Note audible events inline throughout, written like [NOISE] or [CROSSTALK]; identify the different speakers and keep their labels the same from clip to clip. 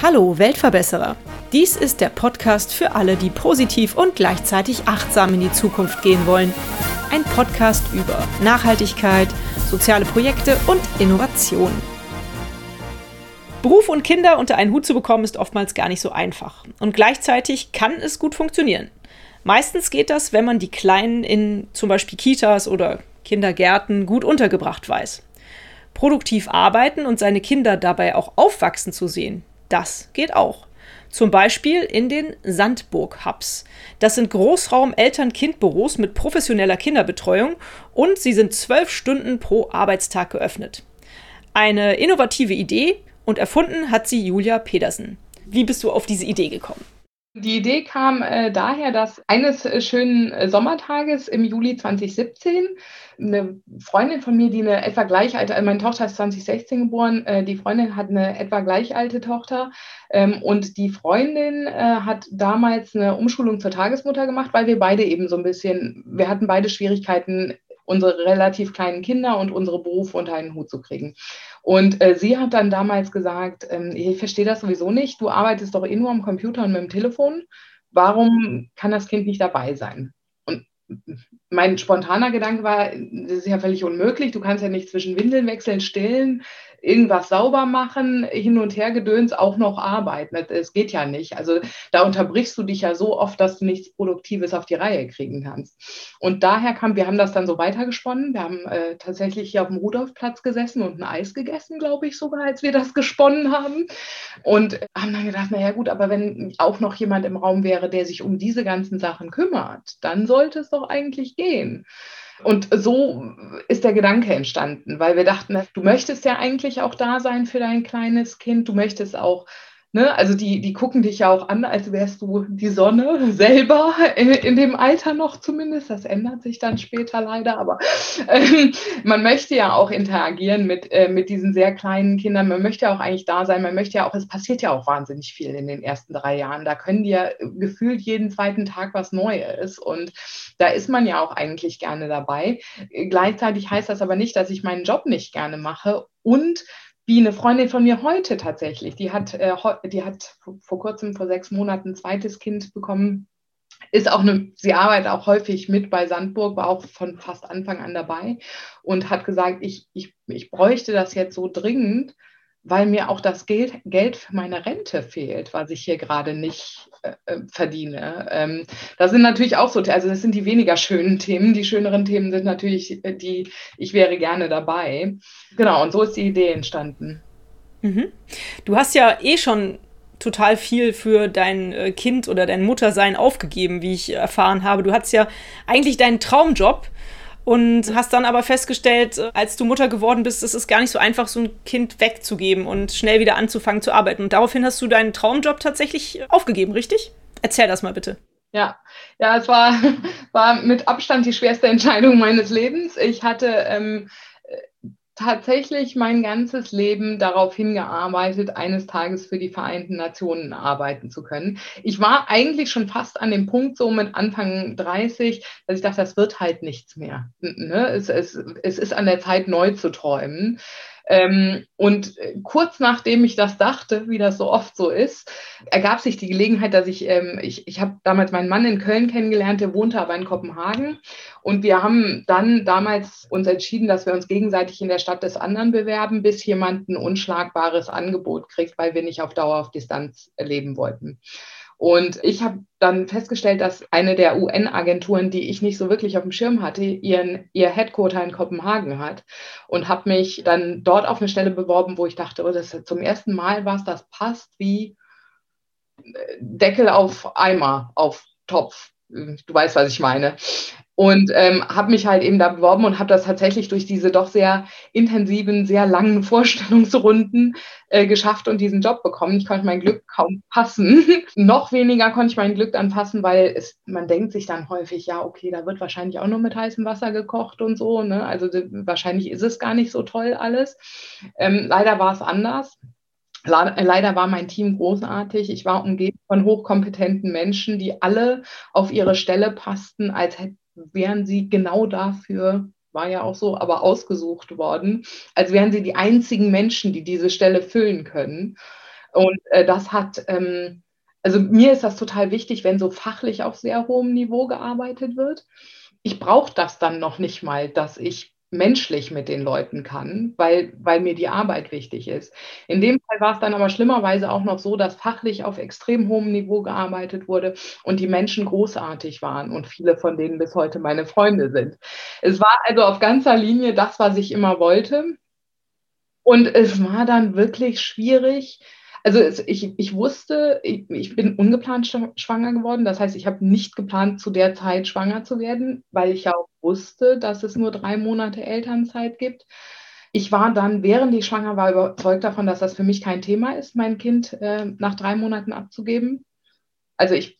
Speaker 1: Hallo Weltverbesserer! Dies ist der Podcast für alle, die positiv und gleichzeitig achtsam in die Zukunft gehen wollen. Ein Podcast über Nachhaltigkeit, soziale Projekte und Innovation. Beruf und Kinder unter einen Hut zu bekommen, ist oftmals gar nicht so einfach. Und gleichzeitig kann es gut funktionieren. Meistens geht das, wenn man die Kleinen in zum Beispiel Kitas oder Kindergärten gut untergebracht weiß. Produktiv arbeiten und seine Kinder dabei auch aufwachsen zu sehen, das geht auch. Zum Beispiel in den Sandburg-Hubs. Das sind Großraum-Eltern-Kind-Büros mit professioneller Kinderbetreuung und sie sind zwölf Stunden pro Arbeitstag geöffnet. Eine innovative Idee und erfunden hat sie Julia Pedersen. Wie bist du auf diese Idee gekommen?
Speaker 2: Die Idee kam äh, daher, dass eines äh, schönen äh, Sommertages im Juli 2017 eine Freundin von mir, die eine etwa gleich alte, also meine Tochter ist 2016 geboren, äh, die Freundin hat eine etwa gleich alte Tochter ähm, und die Freundin äh, hat damals eine Umschulung zur Tagesmutter gemacht, weil wir beide eben so ein bisschen, wir hatten beide Schwierigkeiten, unsere relativ kleinen Kinder und unsere Berufe unter einen Hut zu kriegen. Und äh, sie hat dann damals gesagt, ähm, ich verstehe das sowieso nicht, du arbeitest doch eh nur am Computer und mit dem Telefon. Warum kann das Kind nicht dabei sein? Und mein spontaner Gedanke war, das ist ja völlig unmöglich, du kannst ja nicht zwischen Windeln wechseln, stillen, irgendwas sauber machen, hin und her gedöns, auch noch arbeiten. Es geht ja nicht. Also da unterbrichst du dich ja so oft, dass du nichts Produktives auf die Reihe kriegen kannst. Und daher kam, wir haben das dann so weitergesponnen. Wir haben äh, tatsächlich hier auf dem Rudolfplatz gesessen und ein Eis gegessen, glaube ich sogar, als wir das gesponnen haben. Und haben dann gedacht, naja gut, aber wenn auch noch jemand im Raum wäre, der sich um diese ganzen Sachen kümmert, dann sollte es doch eigentlich gehen. Und so ist der Gedanke entstanden, weil wir dachten, du möchtest ja eigentlich auch da sein für dein kleines Kind, du möchtest auch Ne? Also die, die gucken dich ja auch an, als wärst du die Sonne selber, in, in dem Alter noch zumindest. Das ändert sich dann später leider, aber äh, man möchte ja auch interagieren mit, äh, mit diesen sehr kleinen Kindern. Man möchte ja auch eigentlich da sein. Man möchte ja auch, es passiert ja auch wahnsinnig viel in den ersten drei Jahren. Da können die ja gefühlt jeden zweiten Tag was Neues. Und da ist man ja auch eigentlich gerne dabei. Gleichzeitig heißt das aber nicht, dass ich meinen Job nicht gerne mache. Und wie eine Freundin von mir heute tatsächlich, die hat, äh, die hat vor kurzem, vor sechs Monaten ein zweites Kind bekommen, ist auch eine, sie arbeitet auch häufig mit bei Sandburg, war auch von fast Anfang an dabei und hat gesagt, ich, ich, ich bräuchte das jetzt so dringend, weil mir auch das Geld, Geld für meine Rente fehlt, was ich hier gerade nicht äh, äh, verdiene. Ähm, das sind natürlich auch so, also das sind die weniger schönen Themen. Die schöneren Themen sind natürlich äh, die, ich wäre gerne dabei. Genau, und so ist die Idee entstanden.
Speaker 1: Mhm. Du hast ja eh schon total viel für dein äh, Kind oder dein Muttersein aufgegeben, wie ich erfahren habe. Du hattest ja eigentlich deinen Traumjob und hast dann aber festgestellt, äh, als du Mutter geworden bist, es ist gar nicht so einfach, so ein Kind wegzugeben und schnell wieder anzufangen zu arbeiten. Und daraufhin hast du deinen Traumjob tatsächlich aufgegeben, richtig? Erzähl das mal bitte.
Speaker 2: Ja, ja, es war, [LAUGHS] war mit Abstand die schwerste Entscheidung meines Lebens. Ich hatte ähm, tatsächlich mein ganzes Leben darauf hingearbeitet, eines Tages für die Vereinten Nationen arbeiten zu können. Ich war eigentlich schon fast an dem Punkt, so mit Anfang 30, dass ich dachte, das wird halt nichts mehr. Ne? Es, es, es ist an der Zeit, neu zu träumen. Ähm, und äh, kurz nachdem ich das dachte, wie das so oft so ist, ergab sich die Gelegenheit, dass ich, ähm, ich, ich habe damals meinen Mann in Köln kennengelernt, der wohnte aber in Kopenhagen. Und wir haben dann damals uns entschieden, dass wir uns gegenseitig in der Stadt des anderen bewerben, bis jemand ein unschlagbares Angebot kriegt, weil wir nicht auf Dauer auf Distanz leben wollten. Und ich habe dann festgestellt, dass eine der UN-Agenturen, die ich nicht so wirklich auf dem Schirm hatte, ihren, ihr Headquarter in Kopenhagen hat und habe mich dann dort auf eine Stelle beworben, wo ich dachte, oh, das ist zum ersten Mal was, das passt wie äh, Deckel auf Eimer, auf Topf. Du weißt, was ich meine. Und ähm, habe mich halt eben da beworben und habe das tatsächlich durch diese doch sehr intensiven, sehr langen [LAUGHS] Vorstellungsrunden äh, geschafft und diesen Job bekommen. Ich konnte mein Glück kaum passen. [LAUGHS] Noch weniger konnte ich mein Glück dann fassen, weil es, man denkt sich dann häufig, ja, okay, da wird wahrscheinlich auch nur mit heißem Wasser gekocht und so. Ne? Also wahrscheinlich ist es gar nicht so toll alles. Ähm, leider war es anders. Leider war mein Team großartig. Ich war umgeben von hochkompetenten Menschen, die alle auf ihre Stelle passten, als wären sie genau dafür, war ja auch so, aber ausgesucht worden, als wären sie die einzigen Menschen, die diese Stelle füllen können. Und äh, das hat, ähm, also mir ist das total wichtig, wenn so fachlich auf sehr hohem Niveau gearbeitet wird. Ich brauche das dann noch nicht mal, dass ich menschlich mit den Leuten kann, weil, weil mir die Arbeit wichtig ist. In dem Fall war es dann aber schlimmerweise auch noch so, dass fachlich auf extrem hohem Niveau gearbeitet wurde und die Menschen großartig waren und viele von denen bis heute meine Freunde sind. Es war also auf ganzer Linie das, was ich immer wollte. Und es war dann wirklich schwierig, also ich, ich wusste, ich, ich bin ungeplant schwanger geworden. Das heißt, ich habe nicht geplant, zu der Zeit schwanger zu werden, weil ich ja auch wusste, dass es nur drei Monate Elternzeit gibt. Ich war dann, während ich schwanger war, überzeugt davon, dass das für mich kein Thema ist, mein Kind äh, nach drei Monaten abzugeben. Also ich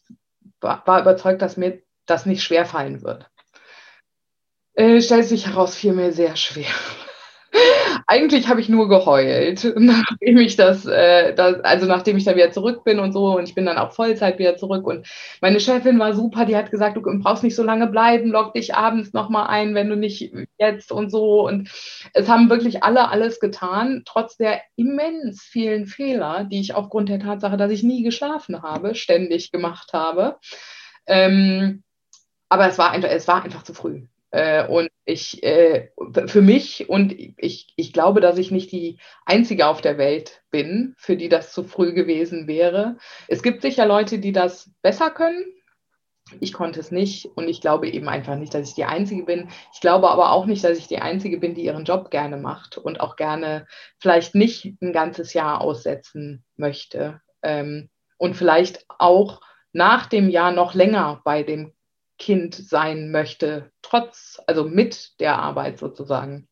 Speaker 2: war, überzeugt, dass mir das nicht schwerfallen wird. Äh, stellt sich heraus, fiel mir sehr schwer. Eigentlich habe ich nur geheult, [LAUGHS] nachdem ich das, äh, das, also nachdem ich dann wieder zurück bin und so und ich bin dann auch Vollzeit wieder zurück und meine Chefin war super, die hat gesagt, du brauchst nicht so lange bleiben, log dich abends nochmal ein, wenn du nicht jetzt und so und es haben wirklich alle alles getan, trotz der immens vielen Fehler, die ich aufgrund der Tatsache, dass ich nie geschlafen habe, ständig gemacht habe. Ähm, aber es war, es war einfach zu früh. Äh, und ich, äh, für mich, und ich, ich glaube, dass ich nicht die Einzige auf der Welt bin, für die das zu früh gewesen wäre. Es gibt sicher Leute, die das besser können. Ich konnte es nicht und ich glaube eben einfach nicht, dass ich die Einzige bin. Ich glaube aber auch nicht, dass ich die Einzige bin, die ihren Job gerne macht und auch gerne vielleicht nicht ein ganzes Jahr aussetzen möchte ähm, und vielleicht auch nach dem Jahr noch länger bei dem Kind sein möchte, trotz, also mit der Arbeit sozusagen.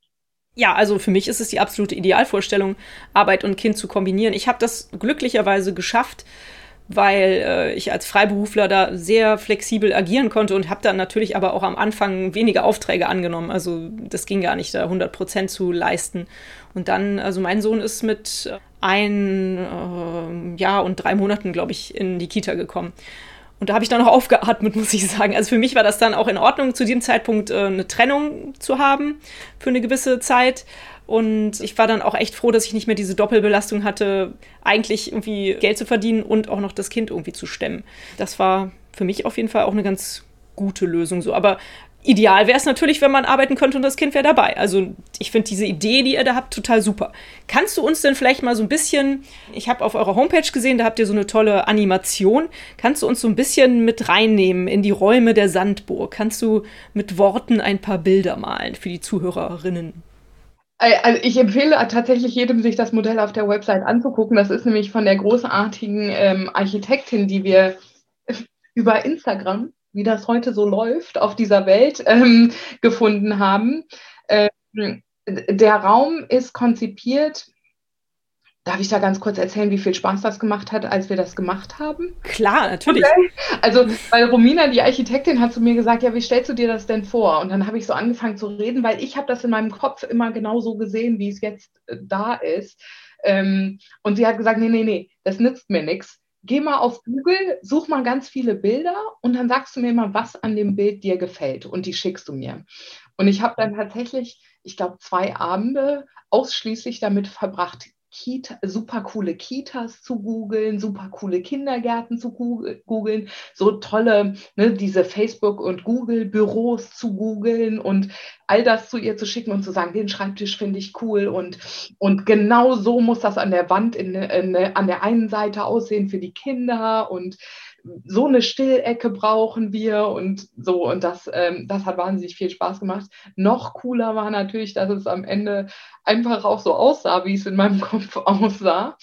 Speaker 1: Ja, also für mich ist es die absolute Idealvorstellung, Arbeit und Kind zu kombinieren. Ich habe das glücklicherweise geschafft, weil äh, ich als Freiberufler da sehr flexibel agieren konnte und habe dann natürlich aber auch am Anfang wenige Aufträge angenommen. Also das ging gar nicht, da 100 Prozent zu leisten. Und dann, also mein Sohn ist mit ein äh, Jahr und drei Monaten, glaube ich, in die Kita gekommen. Und da habe ich dann noch aufgeatmet, [LAUGHS] muss ich sagen. Also für mich war das dann auch in Ordnung, zu diesem Zeitpunkt äh, eine Trennung zu haben für eine gewisse Zeit. Und ich war dann auch echt froh, dass ich nicht mehr diese Doppelbelastung hatte, eigentlich irgendwie Geld zu verdienen und auch noch das Kind irgendwie zu stemmen. Das war für mich auf jeden Fall auch eine ganz gute Lösung so. Aber Ideal wäre es natürlich, wenn man arbeiten könnte und das Kind wäre dabei. Also ich finde diese Idee, die ihr da habt, total super. Kannst du uns denn vielleicht mal so ein bisschen, ich habe auf eurer Homepage gesehen, da habt ihr so eine tolle Animation. Kannst du uns so ein bisschen mit reinnehmen in die Räume der Sandburg? Kannst du mit Worten ein paar Bilder malen für die Zuhörerinnen?
Speaker 2: Äh, also ich empfehle tatsächlich jedem, sich das Modell auf der Website anzugucken. Das ist nämlich von der großartigen ähm, Architektin, die wir über Instagram wie das heute so läuft auf dieser Welt, ähm, gefunden haben. Ähm, der Raum ist konzipiert. Darf ich da ganz kurz erzählen, wie viel Spaß das gemacht hat, als wir das gemacht haben?
Speaker 1: Klar, natürlich.
Speaker 2: Okay. Also, weil Romina, die Architektin, hat zu mir gesagt, ja, wie stellst du dir das denn vor? Und dann habe ich so angefangen zu reden, weil ich habe das in meinem Kopf immer genau so gesehen, wie es jetzt äh, da ist. Ähm, und sie hat gesagt, nee, nee, nee, das nützt mir nichts geh mal auf Google, such mal ganz viele Bilder und dann sagst du mir mal, was an dem Bild dir gefällt und die schickst du mir. Und ich habe dann tatsächlich, ich glaube, zwei Abende ausschließlich damit verbracht, Kita, super coole Kitas zu googeln, super coole Kindergärten zu googeln, so tolle, ne, diese Facebook- und Google-Büros zu googeln und all das zu ihr zu schicken und zu sagen, den Schreibtisch finde ich cool und, und genau so muss das an der Wand in, in, an der einen Seite aussehen für die Kinder und so eine Stillecke brauchen wir und so. Und das, ähm, das hat wahnsinnig viel Spaß gemacht. Noch cooler war natürlich, dass es am Ende einfach auch so aussah, wie es in meinem [LAUGHS] Kopf aussah.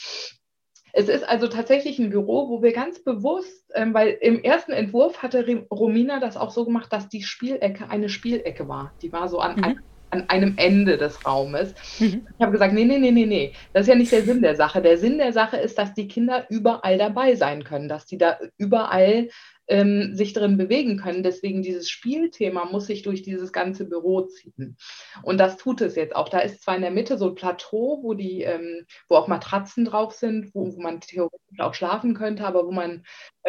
Speaker 2: Es ist also tatsächlich ein Büro, wo wir ganz bewusst, ähm, weil im ersten Entwurf hatte Romina das auch so gemacht, dass die Spielecke eine Spielecke war. Die war so an mhm an einem Ende des Raumes. Mhm. Ich habe gesagt, nee, nee, nee, nee, nee. Das ist ja nicht der Sinn der Sache. Der Sinn der Sache ist, dass die Kinder überall dabei sein können, dass die da überall ähm, sich drin bewegen können. Deswegen dieses Spielthema muss sich durch dieses ganze Büro ziehen. Und das tut es jetzt auch. Da ist zwar in der Mitte so ein Plateau, wo die, ähm, wo auch Matratzen drauf sind, wo, wo man theoretisch auch schlafen könnte, aber wo man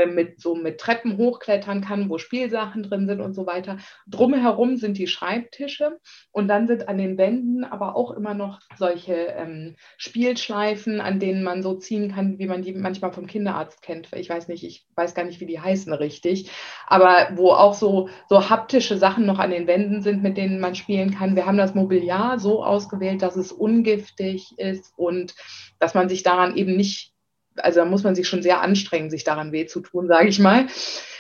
Speaker 2: mit so mit Treppen hochklettern kann, wo Spielsachen drin sind und so weiter. Drumherum sind die Schreibtische und dann sind an den Wänden aber auch immer noch solche ähm, Spielschleifen, an denen man so ziehen kann, wie man die manchmal vom Kinderarzt kennt. Ich weiß nicht, ich weiß gar nicht, wie die heißen richtig, aber wo auch so, so haptische Sachen noch an den Wänden sind, mit denen man spielen kann. Wir haben das Mobiliar so ausgewählt, dass es ungiftig ist und dass man sich daran eben nicht also da muss man sich schon sehr anstrengen, sich daran weh zu tun, sage ich mal.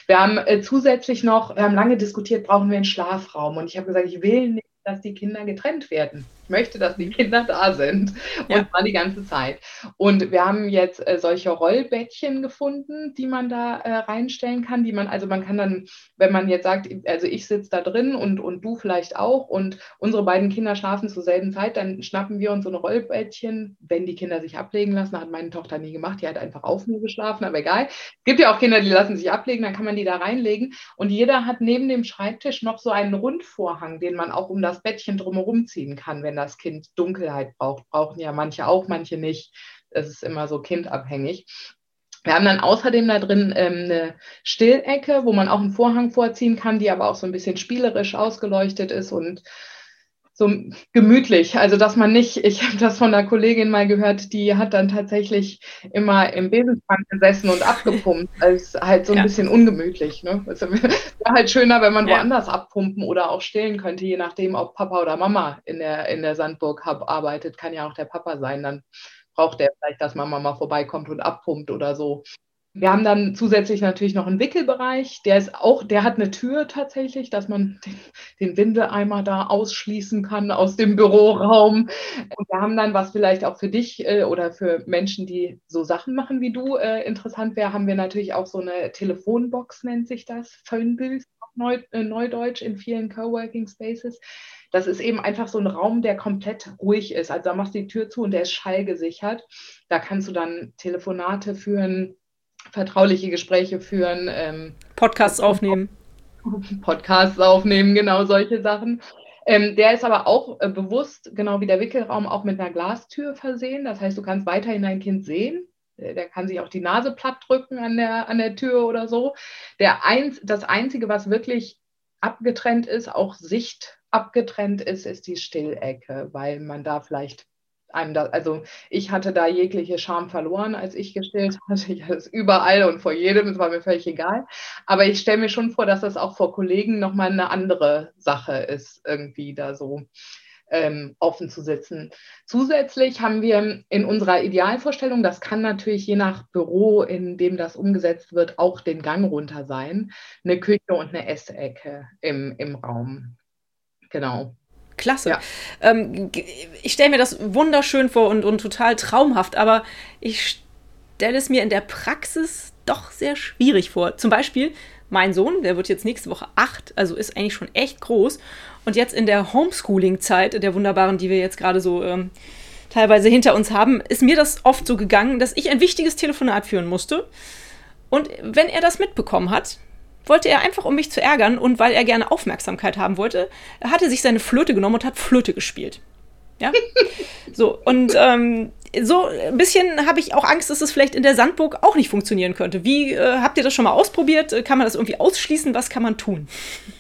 Speaker 2: Wir haben äh, zusätzlich noch, wir haben lange diskutiert, brauchen wir einen Schlafraum. Und ich habe gesagt, ich will nicht, dass die Kinder getrennt werden möchte, dass die Kinder da sind. Und ja. zwar die ganze Zeit. Und wir haben jetzt äh, solche Rollbettchen gefunden, die man da äh, reinstellen kann, die man, also man kann dann, wenn man jetzt sagt, also ich sitze da drin und, und du vielleicht auch und unsere beiden Kinder schlafen zur selben Zeit, dann schnappen wir uns so ein Rollbettchen, wenn die Kinder sich ablegen lassen, hat meine Tochter nie gemacht, die hat einfach auf mir geschlafen, aber egal. Es gibt ja auch Kinder, die lassen sich ablegen, dann kann man die da reinlegen und jeder hat neben dem Schreibtisch noch so einen Rundvorhang, den man auch um das Bettchen drumherum ziehen kann, wenn das Kind Dunkelheit braucht. Brauchen ja manche auch, manche nicht. Es ist immer so kindabhängig. Wir haben dann außerdem da drin ähm, eine Stillecke, wo man auch einen Vorhang vorziehen kann, die aber auch so ein bisschen spielerisch ausgeleuchtet ist und so gemütlich. Also, dass man nicht, ich habe das von einer Kollegin mal gehört, die hat dann tatsächlich immer im Besenschrank gesessen und abgepumpt. [LAUGHS] als halt so ein ja. bisschen ungemütlich. Ne? Es [LAUGHS] wäre halt schöner, wenn man ja. woanders abpumpen oder auch stillen könnte, je nachdem, ob Papa oder Mama in der, in der Sandburg arbeitet. Kann ja auch der Papa sein. Dann braucht der vielleicht, dass Mama mal vorbeikommt und abpumpt oder so. Wir haben dann zusätzlich natürlich noch einen Wickelbereich. Der ist auch, der hat eine Tür tatsächlich, dass man [LAUGHS] den, den Windeleimer da ausschließen kann aus dem Büroraum. Und wir haben dann, was vielleicht auch für dich äh, oder für Menschen, die so Sachen machen wie du, äh, interessant wäre, haben wir natürlich auch so eine Telefonbox, nennt sich das, Phonebooth Neu, äh, Neudeutsch in vielen Coworking Spaces. Das ist eben einfach so ein Raum, der komplett ruhig ist. Also da machst du die Tür zu und der ist schallgesichert. Da kannst du dann Telefonate führen, vertrauliche Gespräche führen. Ähm,
Speaker 1: Podcasts aufnehmen. [LAUGHS]
Speaker 2: Podcasts aufnehmen, genau solche Sachen. Ähm, der ist aber auch äh, bewusst, genau wie der Wickelraum, auch mit einer Glastür versehen. Das heißt, du kannst weiterhin dein Kind sehen. Äh, der kann sich auch die Nase platt drücken an der, an der Tür oder so. Der eins, das Einzige, was wirklich abgetrennt ist, auch Sicht abgetrennt ist, ist die Stillecke, weil man da vielleicht einem da, also ich hatte da jegliche Scham verloren, als ich gestillt [LAUGHS] hatte. Ich hatte es überall und vor jedem, es war mir völlig egal. Aber ich stelle mir schon vor, dass das auch vor Kollegen nochmal eine andere Sache ist, irgendwie da so ähm, offen zu sitzen. Zusätzlich haben wir in unserer Idealvorstellung, das kann natürlich je nach Büro, in dem das umgesetzt wird, auch den Gang runter sein, eine Küche und eine Essecke im, im Raum. Genau.
Speaker 1: Klasse. Ja. Ähm, ich stelle mir das wunderschön vor und, und total traumhaft, aber ich stelle es mir in der Praxis doch sehr schwierig vor. Zum Beispiel mein Sohn, der wird jetzt nächste Woche acht, also ist eigentlich schon echt groß. Und jetzt in der Homeschooling-Zeit, der wunderbaren, die wir jetzt gerade so ähm, teilweise hinter uns haben, ist mir das oft so gegangen, dass ich ein wichtiges Telefonat führen musste. Und wenn er das mitbekommen hat, wollte er einfach, um mich zu ärgern und weil er gerne Aufmerksamkeit haben wollte, hatte sich seine Flöte genommen und hat Flöte gespielt. Ja. [LAUGHS] So, und ähm, so ein bisschen habe ich auch Angst, dass es vielleicht in der Sandburg auch nicht funktionieren könnte. Wie äh, habt ihr das schon mal ausprobiert? Kann man das irgendwie ausschließen? Was kann man tun?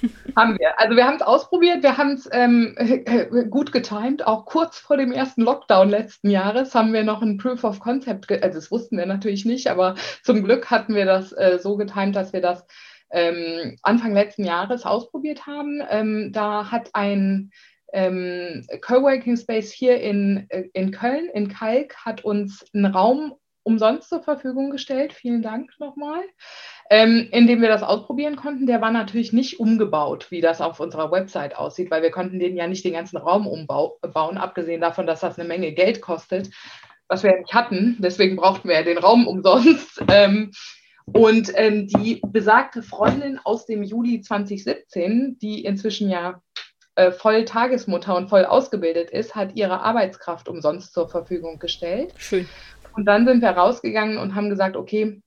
Speaker 1: [LAUGHS]
Speaker 2: Haben wir. Also wir haben es ausprobiert, wir haben es ähm, [LAUGHS] gut getimt. Auch kurz vor dem ersten Lockdown letzten Jahres haben wir noch ein Proof of Concept, also das wussten wir natürlich nicht, aber zum Glück hatten wir das äh, so getimt, dass wir das ähm, Anfang letzten Jahres ausprobiert haben. Ähm, da hat ein ähm, Coworking Space hier in, äh, in Köln, in Kalk, hat uns einen Raum umsonst zur Verfügung gestellt. Vielen Dank nochmal. Ähm, in dem wir das ausprobieren konnten. Der war natürlich nicht umgebaut, wie das auf unserer Website aussieht, weil wir konnten den ja nicht den ganzen Raum umbauen, abgesehen davon, dass das eine Menge Geld kostet, was wir nicht hatten. Deswegen brauchten wir ja den Raum umsonst. Ähm, und ähm, die besagte Freundin aus dem Juli 2017, die inzwischen ja äh, voll Tagesmutter und voll ausgebildet ist, hat ihre Arbeitskraft umsonst zur Verfügung gestellt.
Speaker 1: Schön.
Speaker 2: Und dann sind wir rausgegangen und haben gesagt, okay,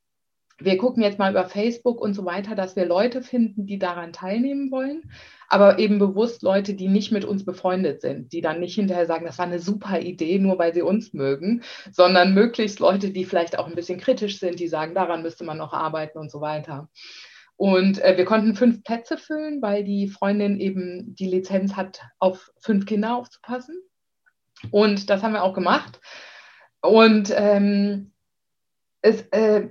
Speaker 2: wir gucken jetzt mal über Facebook und so weiter, dass wir Leute finden, die daran teilnehmen wollen, aber eben bewusst Leute, die nicht mit uns befreundet sind, die dann nicht hinterher sagen, das war eine super Idee, nur weil sie uns mögen, sondern möglichst Leute, die vielleicht auch ein bisschen kritisch sind, die sagen, daran müsste man noch arbeiten und so weiter. Und äh, wir konnten fünf Plätze füllen, weil die Freundin eben die Lizenz hat, auf fünf Kinder aufzupassen. Und das haben wir auch gemacht. Und ähm, es, äh,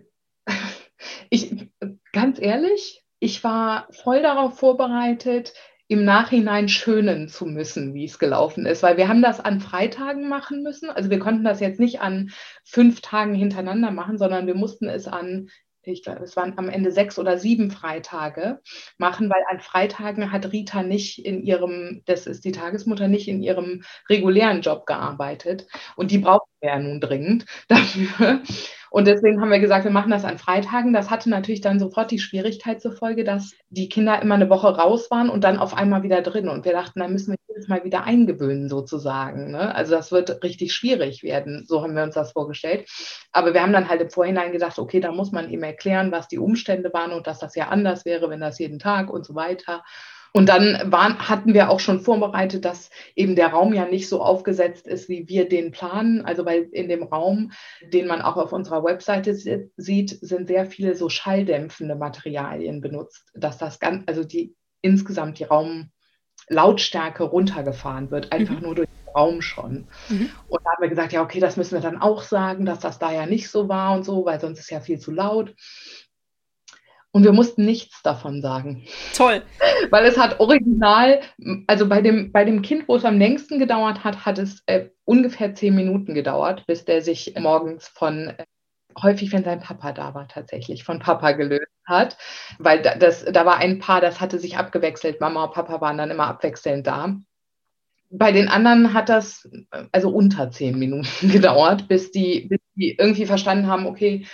Speaker 2: ich, ganz ehrlich, ich war voll darauf vorbereitet, im Nachhinein schönen zu müssen, wie es gelaufen ist, weil wir haben das an Freitagen machen müssen. Also wir konnten das jetzt nicht an fünf Tagen hintereinander machen, sondern wir mussten es an ich glaube, es waren am Ende sechs oder sieben Freitage machen, weil an Freitagen hat Rita nicht in ihrem, das ist die Tagesmutter, nicht in ihrem regulären Job gearbeitet. Und die brauchen wir ja nun dringend [LAUGHS] dafür. Und deswegen haben wir gesagt, wir machen das an Freitagen. Das hatte natürlich dann sofort die Schwierigkeit zur Folge, dass die Kinder immer eine Woche raus waren und dann auf einmal wieder drin. Und wir dachten, da müssen wir jedes Mal wieder eingewöhnen sozusagen. Ne? Also das wird richtig schwierig werden. So haben wir uns das vorgestellt. Aber wir haben dann halt im Vorhinein gedacht, okay, da muss man ihm erklären, was die Umstände waren und dass das ja anders wäre, wenn das jeden Tag und so weiter. Und dann waren, hatten wir auch schon vorbereitet, dass eben der Raum ja nicht so aufgesetzt ist, wie wir den planen. Also weil in dem Raum, den man auch auf unserer Webseite sieht, sind sehr viele so schalldämpfende Materialien benutzt, dass das ganz, also die insgesamt die Raumlautstärke runtergefahren wird, einfach mhm. nur durch den Raum schon. Mhm. Und da haben wir gesagt, ja, okay, das müssen wir dann auch sagen, dass das da ja nicht so war und so, weil sonst ist ja viel zu laut. Und wir mussten nichts davon sagen.
Speaker 1: Toll. [LAUGHS]
Speaker 2: Weil es hat original, also bei dem, bei dem Kind, wo es am längsten gedauert hat, hat es äh, ungefähr zehn Minuten gedauert, bis der sich morgens von, äh, häufig wenn sein Papa da war tatsächlich, von Papa gelöst hat. Weil das, da war ein Paar, das hatte sich abgewechselt. Mama und Papa waren dann immer abwechselnd da. Bei den anderen hat das also unter zehn Minuten [LAUGHS] gedauert, bis die, bis die irgendwie verstanden haben, okay,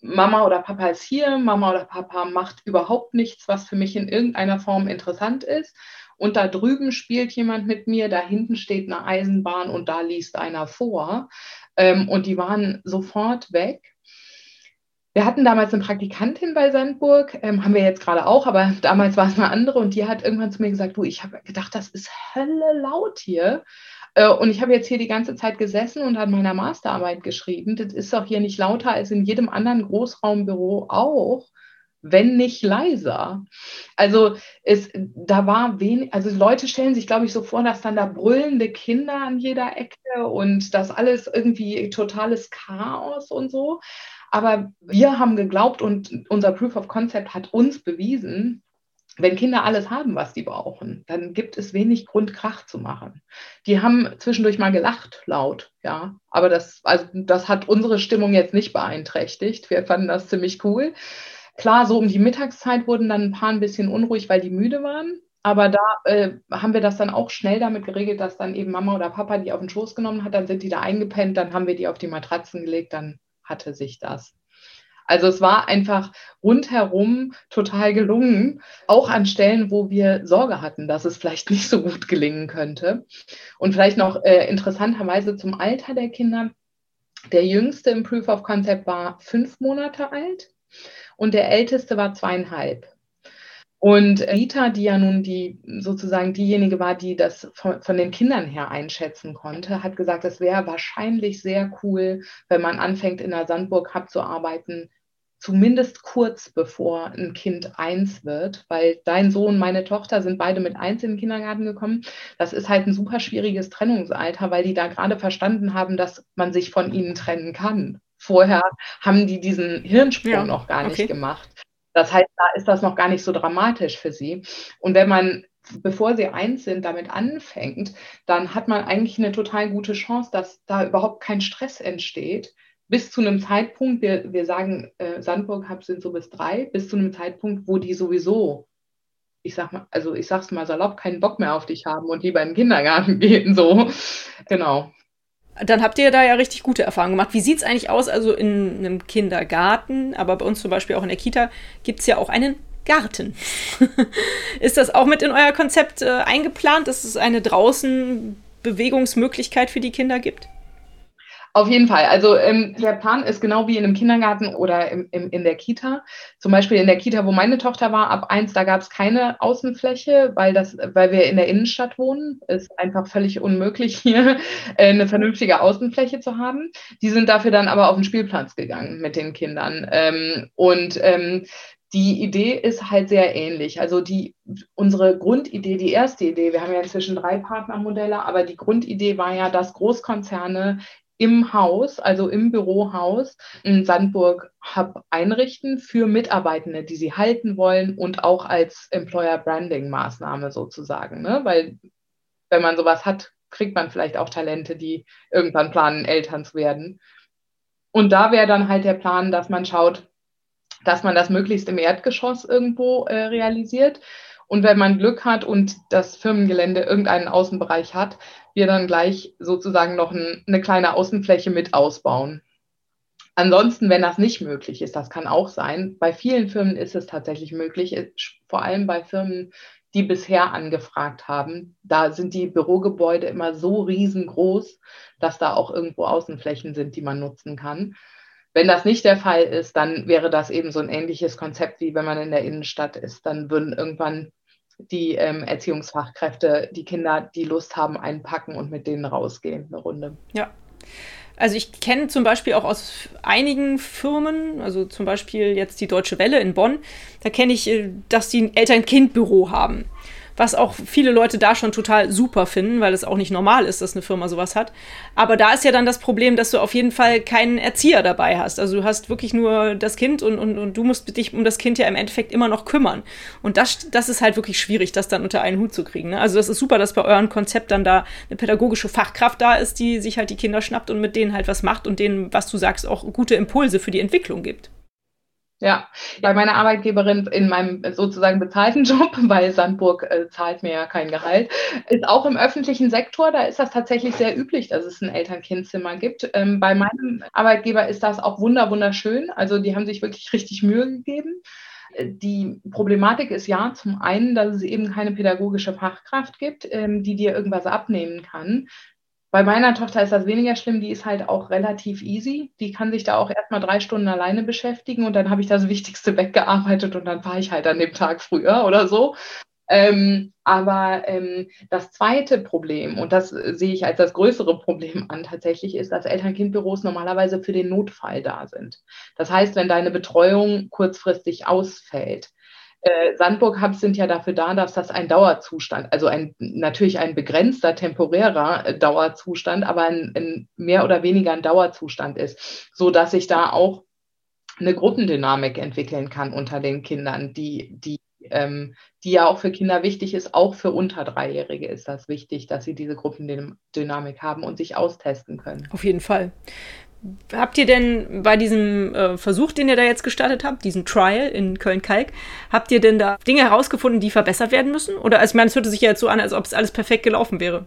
Speaker 2: Mama oder Papa ist hier, Mama oder Papa macht überhaupt nichts, was für mich in irgendeiner Form interessant ist. Und da drüben spielt jemand mit mir, da hinten steht eine Eisenbahn und da liest einer vor. Ähm, und die waren sofort weg. Wir hatten damals eine Praktikantin bei Sandburg, ähm, haben wir jetzt gerade auch, aber [LAUGHS] damals war es eine andere und die hat irgendwann zu mir gesagt, du, ich habe gedacht, das ist Hölle laut hier. Äh, und ich habe jetzt hier die ganze Zeit gesessen und an meiner Masterarbeit geschrieben. Das ist doch hier nicht lauter als in jedem anderen Großraumbüro auch, wenn nicht leiser. Also es, da war wenig, also Leute stellen sich, glaube ich, so vor, dass dann da brüllende Kinder an jeder Ecke und das alles irgendwie totales Chaos und so. Aber wir haben geglaubt und unser Proof of Concept hat uns bewiesen, wenn Kinder alles haben, was sie brauchen, dann gibt es wenig Grund, Krach zu machen. Die haben zwischendurch mal gelacht, laut, ja. Aber das, also das hat unsere Stimmung jetzt nicht beeinträchtigt. Wir fanden das ziemlich cool. Klar, so um die Mittagszeit wurden dann ein paar ein bisschen unruhig, weil die müde waren. Aber da äh, haben wir das dann auch schnell damit geregelt, dass dann eben Mama oder Papa die auf den Schoß genommen hat, dann sind die da eingepennt, dann haben wir die auf die Matratzen gelegt, dann hatte sich das. Also es war einfach rundherum total gelungen, auch an Stellen, wo wir Sorge hatten, dass es vielleicht [LAUGHS] nicht so gut gelingen könnte. Und vielleicht noch äh, interessanterweise zum Alter der Kinder. Der jüngste im Proof of Concept war fünf Monate alt und der älteste war zweieinhalb. Und Rita, die ja nun die sozusagen diejenige war, die das von, von den Kindern her einschätzen konnte, hat gesagt, es wäre wahrscheinlich sehr cool, wenn man anfängt, in der Sandburg Hub zu arbeiten, zumindest kurz bevor ein Kind eins wird, weil dein Sohn, meine Tochter sind beide mit eins in den Kindergarten gekommen. Das ist halt ein super schwieriges Trennungsalter, weil die da gerade verstanden haben, dass man sich von ihnen trennen kann. Vorher haben die diesen Hirnsprung ja, noch gar nicht okay. gemacht. Das heißt, da ist das noch gar nicht so dramatisch für sie. Und wenn man, bevor sie eins sind, damit anfängt, dann hat man eigentlich eine total gute Chance, dass da überhaupt kein Stress entsteht. Bis zu einem Zeitpunkt, wir, wir sagen, äh, Sandburg Hub sind so bis drei, bis zu einem Zeitpunkt, wo die sowieso ich sag mal, also ich sag's mal salopp, keinen Bock mehr auf dich haben und lieber in den Kindergarten [LAUGHS] gehen, so. Genau.
Speaker 1: Dann habt ihr da ja richtig gute Erfahrungen gemacht. Wie sieht es eigentlich aus? Also in einem Kindergarten, aber bei uns zum Beispiel auch in der Kita gibt es ja auch einen Garten. [LAUGHS] ist das auch mit in euer Konzept äh, eingeplant, dass es eine draußen Bewegungsmöglichkeit für die Kinder gibt?
Speaker 2: Auf jeden Fall. Also ähm, der Plan ist genau wie in einem Kindergarten oder im, im, in der Kita. Zum Beispiel in der Kita, wo meine Tochter war, ab eins, da gab es keine Außenfläche, weil, das, weil wir in der Innenstadt wohnen. Ist einfach völlig unmöglich, [LAUGHS] hier äh, eine vernünftige Außenfläche zu haben. Die sind dafür dann aber auf den Spielplatz gegangen mit den Kindern. Ähm, und ähm, die Idee ist halt sehr ähnlich. Also die, unsere Grundidee, die erste Idee, wir haben ja inzwischen drei Partnermodelle, aber die Grundidee war ja, dass Großkonzerne im Haus, also im Bürohaus, ein Sandburg Hub einrichten für Mitarbeitende, die sie halten wollen und auch als Employer Branding Maßnahme sozusagen. Ne? Weil wenn man sowas hat, kriegt man vielleicht auch Talente, die irgendwann planen, Eltern zu werden. Und da wäre dann halt der Plan, dass man schaut, dass man das möglichst im Erdgeschoss irgendwo äh, realisiert. Und wenn man Glück hat und das Firmengelände irgendeinen Außenbereich hat, wir dann gleich sozusagen noch ein, eine kleine Außenfläche mit ausbauen. Ansonsten, wenn das nicht möglich ist, das kann auch sein. Bei vielen Firmen ist es tatsächlich möglich, vor allem bei Firmen, die bisher angefragt haben. Da sind die Bürogebäude immer so riesengroß, dass da auch irgendwo Außenflächen sind, die man nutzen kann. Wenn das nicht der Fall ist, dann wäre das eben so ein ähnliches Konzept, wie wenn man in der Innenstadt ist. Dann würden irgendwann die ähm, Erziehungsfachkräfte die Kinder, die Lust haben, einpacken und mit denen rausgehen, eine Runde.
Speaker 1: Ja. Also ich kenne zum Beispiel auch aus einigen Firmen, also zum Beispiel jetzt die Deutsche Welle in Bonn, da kenne ich, äh, dass die ein Eltern-Kind-Büro haben was auch viele Leute da schon total super finden, weil es auch nicht normal ist, dass eine Firma sowas hat. Aber da ist ja dann das Problem, dass du auf jeden Fall keinen Erzieher dabei hast. Also du hast wirklich nur das Kind und, und, und du musst dich um das Kind ja im Endeffekt immer noch kümmern. Und das, das ist halt wirklich schwierig, das dann unter einen Hut zu kriegen. Ne? Also das ist super, dass bei eurem Konzept dann da eine pädagogische Fachkraft da ist, die sich halt die Kinder schnappt und mit denen halt was macht und denen, was du sagst, auch gute Impulse für die Entwicklung gibt.
Speaker 2: Ja, bei meiner Arbeitgeberin in meinem sozusagen bezahlten [LAUGHS] Job, weil Sandburg äh, zahlt mir ja kein Gehalt, ist auch im öffentlichen Sektor, da ist das tatsächlich sehr üblich, dass es ein Eltern-Kind-Zimmer gibt. Ähm, bei meinem Arbeitgeber ist das auch wunder wunderschön. Also die haben sich wirklich richtig Mühe gegeben. Äh, die Problematik ist ja zum einen, dass es eben keine pädagogische Fachkraft gibt, ähm, die dir irgendwas abnehmen kann. Bei meiner Tochter ist das weniger schlimm, die ist halt auch relativ easy. Die kann sich da auch erstmal drei Stunden alleine beschäftigen und dann habe ich das Wichtigste [LAUGHS] weggearbeitet und dann fahre ich halt an dem Tag früher oder so. Ähm, aber ähm, das zweite Problem, und das sehe ich als das größere Problem an tatsächlich, ist, dass Eltern-Kind-Büros normalerweise für den Notfall da sind. Das heißt, wenn deine Betreuung kurzfristig ausfällt, äh, Sandburg-Hubs sind ja dafür da, dass das ein Dauerzustand, also ein natürlich ein begrenzter, temporärer äh, Dauerzustand, aber ein, ein, mehr oder weniger ein Dauerzustand ist, so dass sich da auch eine Gruppendynamik entwickeln kann unter den Kindern, die, die, ähm, die ja auch für Kinder wichtig ist, auch für unter Dreijährige ist das wichtig, dass sie diese Gruppendynamik haben und sich austesten können.
Speaker 1: Auf jeden Fall. Habt ihr denn bei diesem äh, Versuch, den ihr da jetzt gestartet habt, diesen Trial in Köln-Kalk, habt ihr denn da Dinge herausgefunden, die verbessert werden müssen? Oder also ich meine, es hörte sich ja jetzt so an, als ob es alles perfekt gelaufen wäre.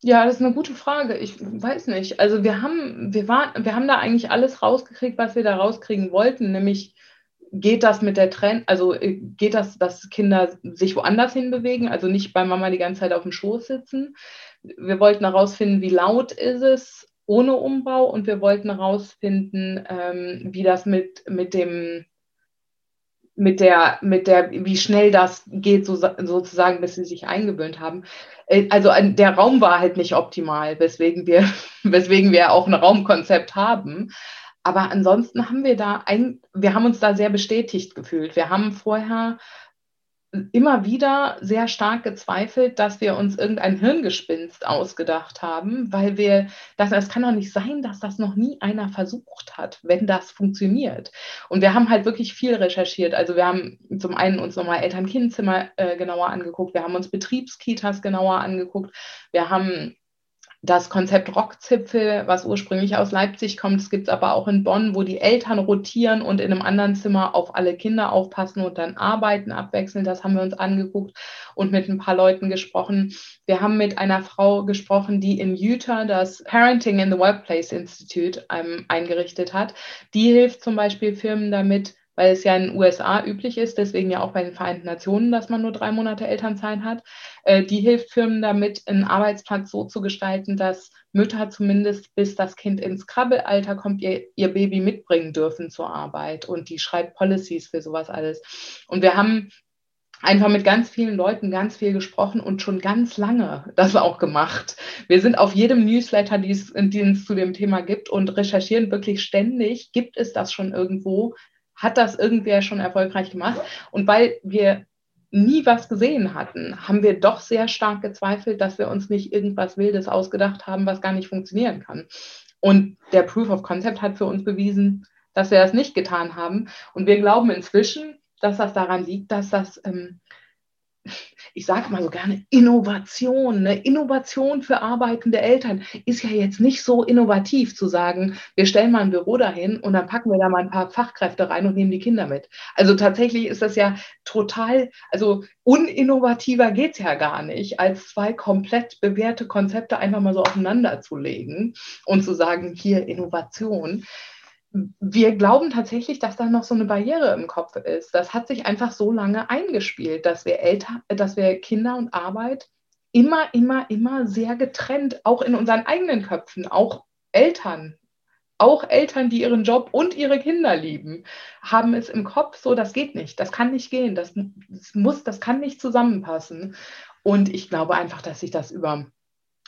Speaker 2: Ja, das ist eine gute Frage. Ich weiß nicht. Also wir haben, wir waren, wir haben da eigentlich alles rausgekriegt, was wir da rauskriegen wollten, nämlich geht das mit der Trend, also äh, geht das, dass Kinder sich woanders hinbewegen, also nicht bei Mama die ganze Zeit auf dem Schoß sitzen. Wir wollten herausfinden, wie laut ist es, ohne Umbau und wir wollten herausfinden, ähm, wie das mit, mit dem mit der, mit der, wie schnell das geht, so, sozusagen, bis sie sich eingewöhnt haben. Äh, also der Raum war halt nicht optimal, weswegen wir, [LAUGHS] weswegen wir auch ein Raumkonzept haben. Aber ansonsten haben wir da ein, wir haben uns da sehr bestätigt gefühlt. Wir haben vorher immer wieder sehr stark gezweifelt, dass wir uns irgendein Hirngespinst ausgedacht haben, weil wir, das, es kann doch nicht sein, dass das noch nie einer versucht hat, wenn das funktioniert. Und wir haben halt wirklich viel recherchiert. Also wir haben zum einen uns nochmal Eltern-Kind-Zimmer äh, genauer angeguckt, wir haben uns Betriebskitas genauer angeguckt, wir haben das Konzept Rockzipfel, was ursprünglich aus Leipzig kommt, das gibt es aber auch in Bonn, wo die Eltern rotieren und in einem anderen Zimmer auf alle Kinder aufpassen und dann arbeiten abwechselnd. Das haben wir uns angeguckt und mit ein paar Leuten gesprochen. Wir haben mit einer Frau gesprochen, die in Utah das Parenting in the Workplace Institute ähm, eingerichtet hat. Die hilft zum Beispiel Firmen damit, weil es ja in den USA üblich ist, deswegen ja auch bei den Vereinten Nationen, dass man nur drei Monate Elternzeit hat. Äh, die hilft Firmen damit, einen Arbeitsplatz so zu gestalten, dass Mütter zumindest bis das Kind ins Krabbelalter kommt, ihr, ihr Baby mitbringen dürfen zur Arbeit. Und die schreibt Policies für sowas alles. Und wir haben einfach mit ganz vielen Leuten ganz viel gesprochen und schon ganz lange das auch gemacht. Wir sind auf jedem Newsletter, den es zu dem Thema gibt und recherchieren wirklich ständig, gibt es das schon irgendwo, hat das irgendwer schon erfolgreich gemacht. Und weil wir nie was gesehen hatten, haben wir doch sehr stark gezweifelt, dass wir uns nicht irgendwas Wildes ausgedacht haben, was gar nicht funktionieren kann. Und der Proof of Concept hat für uns bewiesen, dass wir das nicht getan haben. Und wir glauben inzwischen, dass das daran liegt, dass das, ähm, ich sage mal so gerne, Innovation, eine Innovation für arbeitende Eltern ist ja jetzt nicht so innovativ zu sagen, wir stellen mal ein Büro dahin und dann packen wir da mal ein paar Fachkräfte rein und nehmen die Kinder mit. Also tatsächlich ist das ja total, also uninnovativer geht es ja gar nicht, als zwei komplett bewährte Konzepte einfach mal so aufeinander zu legen und zu sagen, hier Innovation wir glauben tatsächlich, dass da noch so eine Barriere im Kopf ist. Das hat sich einfach so lange eingespielt, dass wir Eltern, dass wir Kinder und Arbeit immer, immer, immer sehr getrennt, auch in unseren eigenen Köpfen, auch Eltern, auch Eltern, die ihren Job und ihre Kinder lieben, haben es im Kopf so, das geht nicht, das kann nicht gehen, das, das muss, das kann nicht zusammenpassen. Und ich glaube einfach, dass sich das über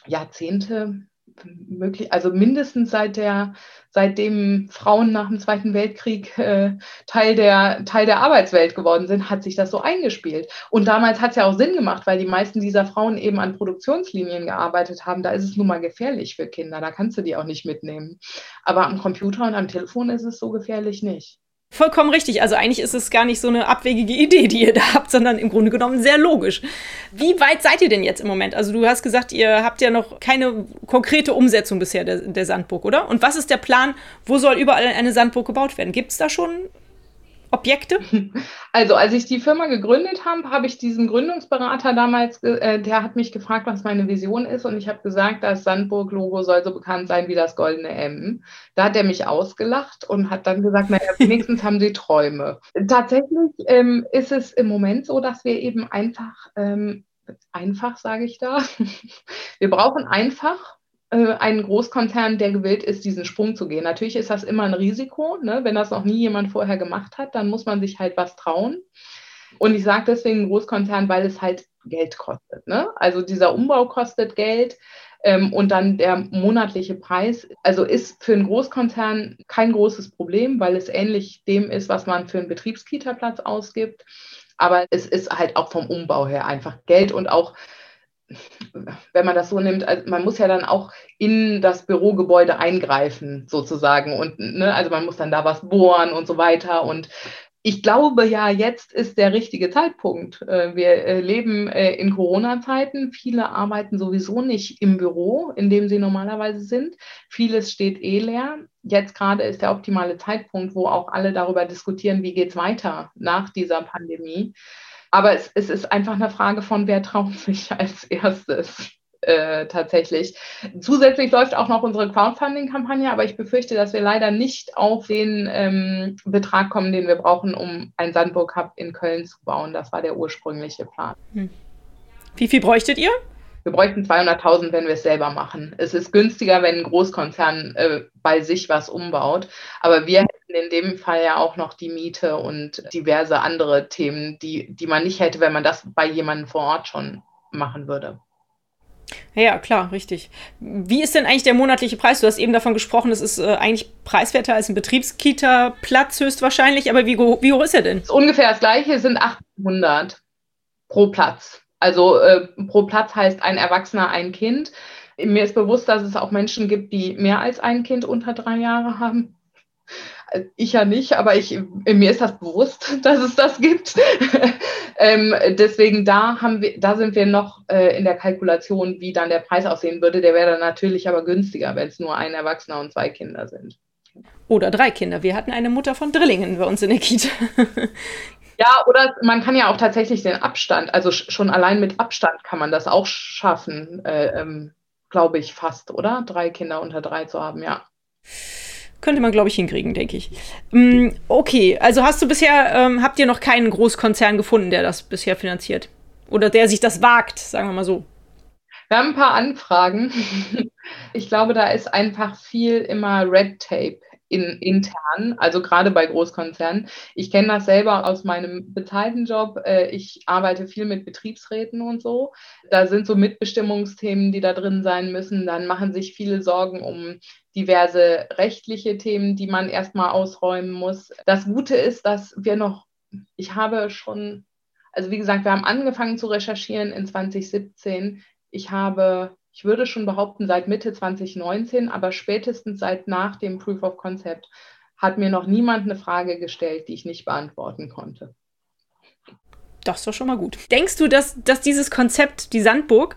Speaker 2: Jahrzehnte möglich, also mindestens seit der, seitdem Frauen nach dem Zweiten Weltkrieg äh, Teil, der, Teil der Arbeitswelt geworden sind, hat sich das so eingespielt. Und damals hat es ja auch Sinn gemacht, weil die meisten dieser Frauen eben an Produktionslinien gearbeitet haben. Da ist es nun mal gefährlich für Kinder, da kannst du die auch nicht mitnehmen. Aber am Computer und am Telefon ist es so gefährlich nicht.
Speaker 1: Vollkommen richtig. Also eigentlich ist es gar nicht so eine abwegige Idee, die ihr da habt, sondern im Grunde genommen sehr logisch. Wie weit seid ihr denn jetzt im Moment? Also du hast gesagt, ihr habt ja noch keine konkrete Umsetzung bisher der, der Sandburg, oder? Und was ist der Plan? Wo soll überall eine Sandburg gebaut werden? Gibt es da schon Objekte? [LAUGHS]
Speaker 2: Also als ich die Firma gegründet habe, habe ich diesen Gründungsberater damals, äh, der hat mich gefragt, was meine Vision ist und ich habe gesagt, das Sandburg-Logo soll so bekannt sein wie das goldene M. Da hat er mich ausgelacht und hat dann gesagt, naja, wenigstens haben sie Träume. Tatsächlich ähm, ist es im Moment so, dass wir eben einfach, ähm, einfach sage ich da, [LAUGHS] wir brauchen einfach einen Großkonzern, der gewillt ist, diesen Sprung zu gehen. Natürlich ist das immer ein Risiko. Ne? Wenn das noch nie jemand vorher gemacht hat, dann muss man sich halt was trauen. Und ich sage deswegen Großkonzern, weil es halt Geld kostet. Ne? Also dieser Umbau kostet Geld. Ähm, und dann der monatliche Preis, also ist für einen Großkonzern kein großes Problem, weil es ähnlich dem ist, was man für einen Betriebskita-Platz ausgibt. Aber es ist halt auch vom Umbau her einfach Geld und auch wenn man das so nimmt, also man muss ja dann auch in das Bürogebäude eingreifen, sozusagen. Und ne, also man muss dann da was bohren und so weiter. Und ich glaube ja, jetzt ist der richtige Zeitpunkt. Äh, wir äh, leben äh, in Corona-Zeiten. Viele arbeiten sowieso nicht im Büro, in dem sie normalerweise sind. Vieles steht eh leer. Jetzt gerade ist der optimale Zeitpunkt, wo auch alle darüber diskutieren, wie geht es weiter nach dieser Pandemie. Aber es, es ist einfach eine Frage von, wer traut sich [LAUGHS] als erstes. Äh, tatsächlich. Zusätzlich läuft auch noch unsere Crowdfunding-Kampagne, aber ich befürchte, dass wir leider nicht auf den ähm, Betrag kommen, den wir brauchen, um ein Sandburg-Hub in Köln zu bauen. Das war der ursprüngliche Plan. Hm.
Speaker 1: Wie viel bräuchtet ihr?
Speaker 2: Wir bräuchten 200.000, wenn wir es selber machen. Es ist günstiger, wenn ein Großkonzern äh, bei sich was umbaut. Aber wir in dem Fall ja auch noch die Miete und diverse andere Themen, die, die man nicht hätte, wenn man das bei jemandem vor Ort schon machen würde.
Speaker 1: Ja, klar, richtig. Wie ist denn eigentlich der monatliche Preis? Du hast eben davon gesprochen, es ist äh, eigentlich preiswerter als ein Betriebskita-Platz höchstwahrscheinlich, aber wie, wie hoch ist er denn?
Speaker 2: Ist ungefähr das gleiche, sind 800 pro Platz. Also äh, pro Platz heißt ein Erwachsener, ein Kind. Mir ist bewusst, dass es auch Menschen gibt, die mehr als ein Kind unter drei Jahre haben. Ich ja nicht, aber ich, mir ist das bewusst, [LAUGHS] dass es das gibt. [LAUGHS] ähm, deswegen da haben wir, da sind wir noch äh, in der Kalkulation, wie dann der Preis aussehen würde. Der wäre dann natürlich aber günstiger, wenn es nur ein Erwachsener und zwei Kinder sind.
Speaker 1: Oder drei Kinder. Wir hatten eine Mutter von Drillingen bei uns in der Kita. [LAUGHS]
Speaker 2: Ja, oder man kann ja auch tatsächlich den Abstand, also schon allein mit Abstand kann man das auch schaffen, äh, ähm, glaube ich fast, oder? Drei Kinder unter drei zu haben, ja.
Speaker 1: Könnte man, glaube ich, hinkriegen, denke ich. Mm, okay, also hast du bisher, ähm, habt ihr noch keinen Großkonzern gefunden, der das bisher finanziert? Oder der sich das wagt, sagen wir mal so.
Speaker 2: Wir haben ein paar Anfragen. [LAUGHS] Ich glaube, da ist einfach viel immer Red Tape in, intern, also gerade bei Großkonzernen. Ich kenne das selber aus meinem bezahlten Job. Äh, ich arbeite viel mit Betriebsräten und so. Da sind so Mitbestimmungsthemen, die da drin sein müssen. Dann machen sich viele Sorgen um diverse rechtliche Themen, die man erstmal ausräumen muss. Das Gute ist, dass wir noch, ich habe schon, also wie gesagt, wir haben angefangen zu recherchieren in 2017. Ich habe ich würde schon behaupten, seit Mitte 2019, aber spätestens seit nach dem Proof of Concept hat mir noch niemand eine Frage gestellt, die ich nicht beantworten konnte.
Speaker 1: Das ist doch schon mal gut. Denkst du, dass, dass dieses Konzept, die Sandburg,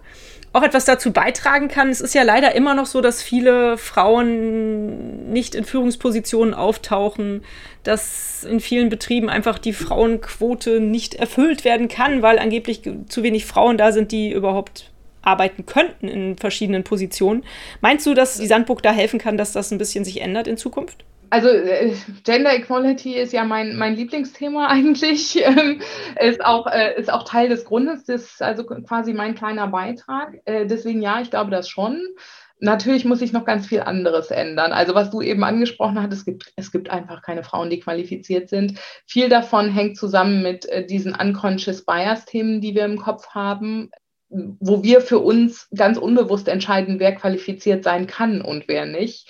Speaker 1: auch etwas dazu beitragen kann? Es ist ja leider immer noch so, dass viele Frauen nicht in Führungspositionen auftauchen, dass in vielen Betrieben einfach die Frauenquote nicht erfüllt werden kann, weil angeblich zu wenig Frauen da sind, die überhaupt arbeiten könnten in verschiedenen Positionen. Meinst du, dass die Sandburg da helfen kann, dass das ein bisschen sich ändert in Zukunft?
Speaker 2: Also äh, Gender Equality ist ja mein, mein Lieblingsthema [LAUGHS] eigentlich, ähm, ist, auch, äh, ist auch Teil des Grundes, das ist also quasi mein kleiner Beitrag. Äh, deswegen ja, ich glaube das schon. Natürlich muss sich noch ganz viel anderes ändern. Also was du eben angesprochen hast, es gibt, es gibt einfach keine Frauen, die qualifiziert sind. Viel davon hängt zusammen mit äh, diesen unconscious Bias-Themen, die wir im Kopf haben wo wir für uns ganz unbewusst entscheiden, wer qualifiziert sein kann und wer nicht.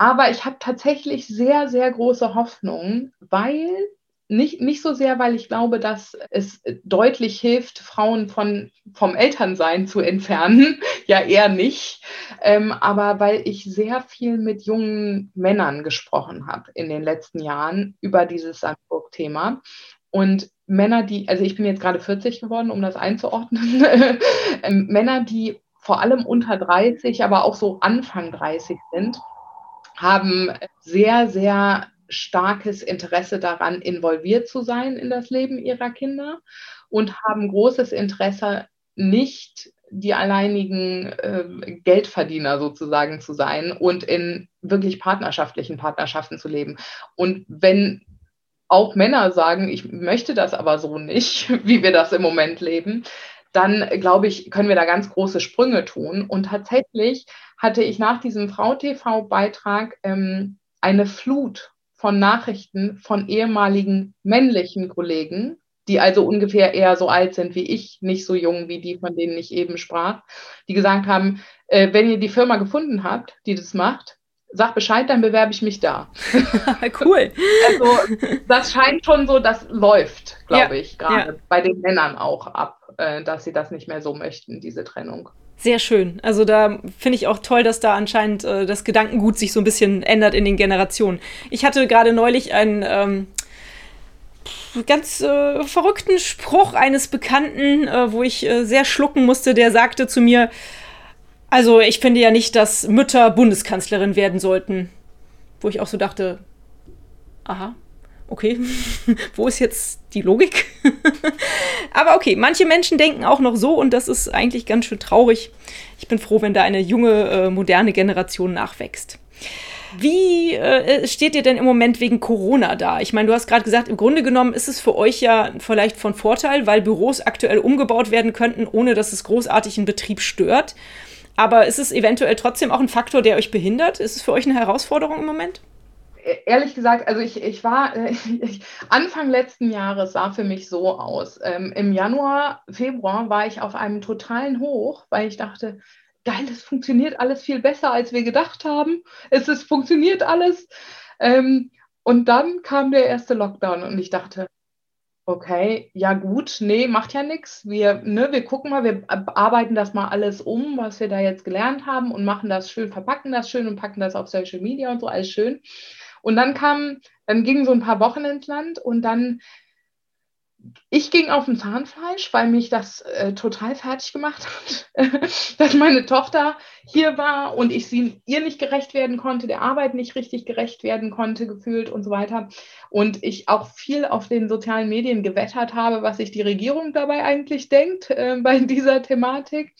Speaker 2: Aber ich habe tatsächlich sehr, sehr große Hoffnung, weil nicht, nicht so sehr, weil ich glaube, dass es deutlich hilft, Frauen von, vom Elternsein zu entfernen, [LAUGHS] ja eher nicht, ähm, aber weil ich sehr viel mit jungen Männern gesprochen habe in den letzten Jahren über dieses Sandburg-Thema. Und Männer, die, also ich bin jetzt gerade 40 geworden, um das einzuordnen, [LAUGHS] ähm, Männer, die vor allem unter 30, aber auch so Anfang 30 sind, haben sehr, sehr starkes Interesse daran, involviert zu sein in das Leben ihrer Kinder und haben großes Interesse, nicht die alleinigen äh, Geldverdiener sozusagen zu sein und in wirklich partnerschaftlichen Partnerschaften zu leben. Und wenn auch Männer sagen, ich möchte das aber so nicht, [LAUGHS] wie wir das im Moment leben, dann glaube ich, können wir da ganz große Sprünge tun. Und tatsächlich hatte ich nach diesem Frau-TV-Beitrag ähm, eine Flut von Nachrichten von ehemaligen männlichen Kollegen, die also ungefähr eher so alt sind wie ich, nicht so jung wie die, von denen ich eben sprach, die gesagt haben, äh, wenn ihr die Firma gefunden habt, die das macht, sag Bescheid, dann bewerbe ich mich da. [LAUGHS]
Speaker 1: cool.
Speaker 2: Also das scheint schon so, das läuft, glaube ja, ich, gerade ja. bei den Männern auch ab, äh, dass sie das nicht mehr so möchten, diese Trennung.
Speaker 1: Sehr schön. Also da finde ich auch toll, dass da anscheinend äh, das Gedankengut sich so ein bisschen ändert in den Generationen. Ich hatte gerade neulich einen ähm, ganz äh, verrückten Spruch eines Bekannten, äh, wo ich äh, sehr schlucken musste, der sagte zu mir, also ich finde ja nicht, dass Mütter Bundeskanzlerin werden sollten. Wo ich auch so dachte, aha, okay, [LAUGHS] wo ist jetzt die Logik? [LAUGHS] Aber okay, manche Menschen denken auch noch so und das ist eigentlich ganz schön traurig. Ich bin froh, wenn da eine junge, äh, moderne Generation nachwächst. Wie äh, steht ihr denn im Moment wegen Corona da? Ich meine, du hast gerade gesagt, im Grunde genommen ist es für euch ja vielleicht von Vorteil, weil Büros aktuell umgebaut werden könnten, ohne dass es großartig einen Betrieb stört. Aber ist es eventuell trotzdem auch ein Faktor, der euch behindert? Ist es für euch eine Herausforderung im Moment?
Speaker 2: E-, ehrlich gesagt, also ich, ich war, [LAUGHS] ich, Anfang letzten Jahres sah für mich so aus. Ähm, Im Januar, Februar war ich auf einem totalen Hoch, weil ich dachte, geil, es funktioniert alles viel besser, als wir gedacht haben. Es ist, funktioniert alles. Ähm, und dann kam der erste Lockdown und ich dachte, Okay, ja gut, nee, macht ja nichts. Wir, ne, wir gucken mal, wir arbeiten das mal alles um, was wir da jetzt gelernt haben und machen das schön, verpacken das schön und packen das auf Social Media und so, alles schön. Und dann kam, dann gingen so ein paar Wochen ins Land und dann ich ging auf dem Zahnfleisch, weil mich das äh, total fertig gemacht hat, [LAUGHS] dass meine Tochter hier war und ich sie ihr nicht gerecht werden konnte, der Arbeit nicht richtig gerecht werden konnte, gefühlt und so weiter. Und ich auch viel auf den sozialen Medien gewettert habe, was sich die Regierung dabei eigentlich denkt äh, bei [LAUGHS] dieser Thematik.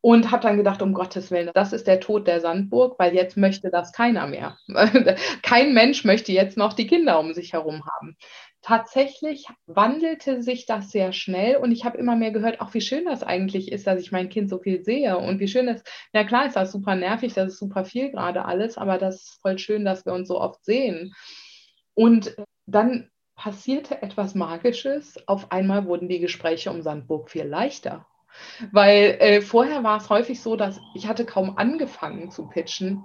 Speaker 2: und habe dann gedacht, um Gottes Willen, das ist der Tod der Sandburg, weil jetzt möchte das keiner mehr. [LAUGHS] Kein Mensch möchte jetzt noch die Kinder um sich herum haben. Tatsächlich wandelte sich das sehr schnell und ich habe immer mehr gehört, auch wie schön das eigentlich ist, dass ich mein Kind so viel sehe und wie schön das, na klar ist das super nervig, das ist super viel gerade alles, aber das ist voll schön, dass wir uns so oft sehen. Und dann passierte etwas Magisches. Auf einmal wurden die Gespräche um Sandburg viel leichter. Weil äh, vorher war es häufig so, dass ich hatte kaum angefangen zu pitchen.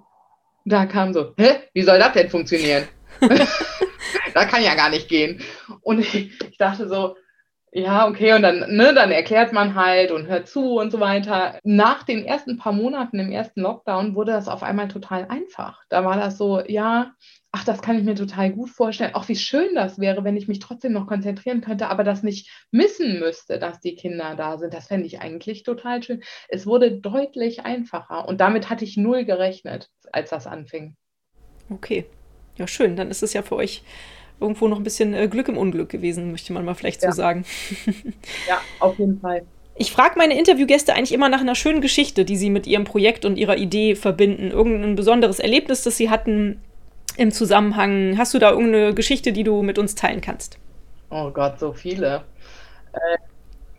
Speaker 2: Da kam so, hä, wie soll das denn funktionieren? [LAUGHS] [LAUGHS] das kann ja gar nicht gehen. Und ich, [LAUGHS] ich dachte so, ja, okay, und dann, ne, dann erklärt man halt und hört zu und so weiter. Nach den ersten paar Monaten im ersten Lockdown wurde das auf einmal total einfach. Da war das so, ja, ach, das kann ich mir total gut vorstellen. Auch wie schön das wäre, wenn ich mich trotzdem noch konzentrieren könnte, aber das nicht missen müsste, dass die Kinder da sind. Das fände ich eigentlich total schön. Es wurde deutlich einfacher und damit hatte ich null gerechnet, als das anfing.
Speaker 1: Okay, ja schön. Dann ist es ja für euch irgendwo noch ein bisschen äh, Glück im Unglück gewesen, möchte man mal vielleicht ja. so sagen. [LAUGHS]
Speaker 2: ja, auf jeden Fall.
Speaker 1: Ich frage meine Interviewgäste eigentlich immer nach einer schönen Geschichte, die sie mit ihrem Projekt und ihrer Idee verbinden. Irgendein besonderes Erlebnis, das sie hatten, im Zusammenhang? Hast du da irgendeine Geschichte, die du mit uns teilen kannst?
Speaker 2: Oh Gott, so viele.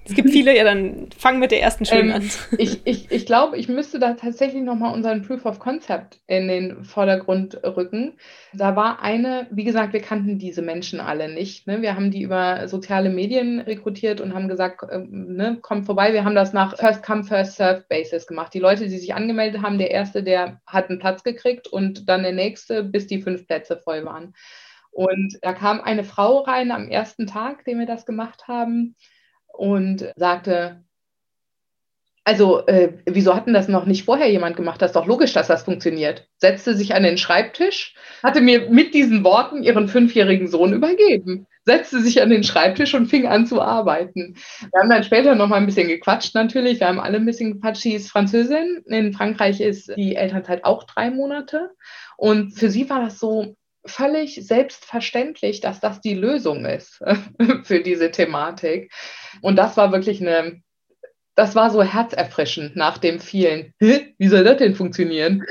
Speaker 1: Es gibt viele, ja, dann fang mit der ersten schön ähm, an.
Speaker 2: Ich, ich, ich glaube, ich müsste da tatsächlich nochmal unseren Proof of Concept in den Vordergrund rücken. Da war eine, wie gesagt, wir kannten diese Menschen alle nicht. Ne? Wir haben die über soziale Medien rekrutiert und haben gesagt, äh, ne, kommt vorbei. Wir haben das nach First Come, First Serve Basis gemacht. Die Leute, die sich angemeldet haben, der Erste, der hat einen Platz gekriegt und dann der Nächste, bis die fünf Plätze voll waren. Und da kam eine Frau rein am ersten Tag, den wir das gemacht haben und sagte, also, äh, wieso hatten das noch nicht vorher jemand gemacht? Das ist doch logisch, dass das funktioniert. Setzte sich an den Schreibtisch, hatte mir mit diesen Worten ihren fünfjährigen Sohn übergeben, setzte sich an den Schreibtisch und fing an zu arbeiten. Wir haben dann später noch mal ein bisschen gequatscht natürlich. Wir haben alle ein bisschen gequatscht. Sie ist Französin. In Frankreich ist die Elternzeit auch drei Monate. Und für sie war das so, völlig selbstverständlich, dass das die Lösung ist [LAUGHS] für diese Thematik. Und das war wirklich eine, das war so herzerfrischend nach dem vielen, wie soll das denn funktionieren?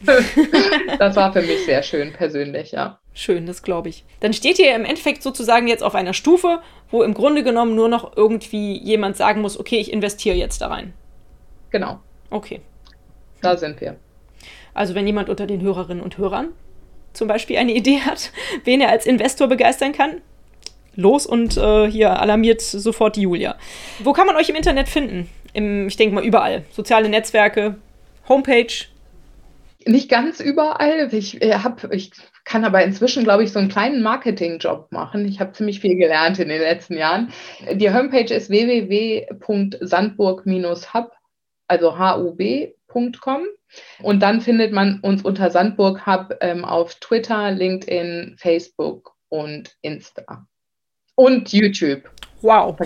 Speaker 2: [LAUGHS] das war für mich sehr schön persönlich, ja.
Speaker 1: Schön, das glaube ich. Dann steht ihr im Endeffekt sozusagen jetzt auf einer Stufe, wo im Grunde genommen nur noch irgendwie jemand sagen muss, okay, ich investiere jetzt da rein.
Speaker 2: Genau.
Speaker 1: Okay.
Speaker 2: Da sind wir.
Speaker 1: Also wenn jemand unter den Hörerinnen und Hörern zum Beispiel eine Idee hat, [LAUGHS] wen er als Investor begeistern kann, los und äh, hier alarmiert sofort die Julia. Wo kann man euch im Internet finden? Im, ich denke mal überall. Soziale Netzwerke, Homepage.
Speaker 2: Nicht ganz überall. Ich, äh, hab, ich kann aber inzwischen, glaube ich, so einen kleinen Marketingjob machen. Ich habe ziemlich viel gelernt in den letzten Jahren. Die Homepage ist www.sandburg-hub, also hub.com. Und dann findet man uns unter Sandburg Hub ähm, auf Twitter, LinkedIn, Facebook und Insta. Und YouTube.
Speaker 1: Wow. [LAUGHS]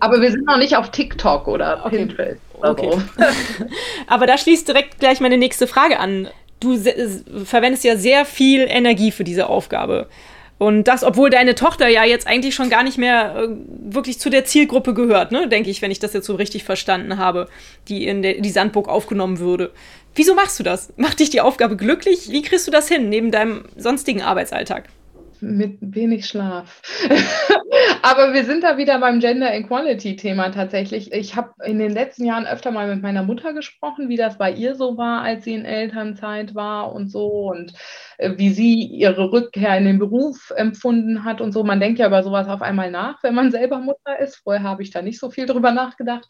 Speaker 2: Aber wir sind noch nicht auf TikTok oder okay. Pinterest. Oder okay. so. [LAUGHS]
Speaker 1: Aber da schließt direkt gleich meine nächste Frage an. Du verwendest ja sehr viel Energie für diese Aufgabe. Und das, obwohl deine Tochter ja jetzt eigentlich schon gar nicht mehr äh, wirklich zu der Zielgruppe gehört, ne, denke ich, wenn ich das jetzt so richtig verstanden habe, die in der, die Sandburg aufgenommen würde. Wieso machst du das? Macht dich die Aufgabe glücklich? Wie kriegst du das hin, neben deinem sonstigen Arbeitsalltag?
Speaker 2: Mit wenig Schlaf. [LAUGHS] Aber wir sind da wieder beim Gender Equality Thema tatsächlich. Ich habe in den letzten Jahren öfter mal mit meiner Mutter gesprochen, wie das bei ihr so war, als sie in Elternzeit war und so und äh, wie sie ihre Rückkehr in den Beruf empfunden hat und so. Man denkt ja über sowas auf einmal nach, wenn man selber Mutter ist. Vorher habe ich da nicht so viel drüber nachgedacht.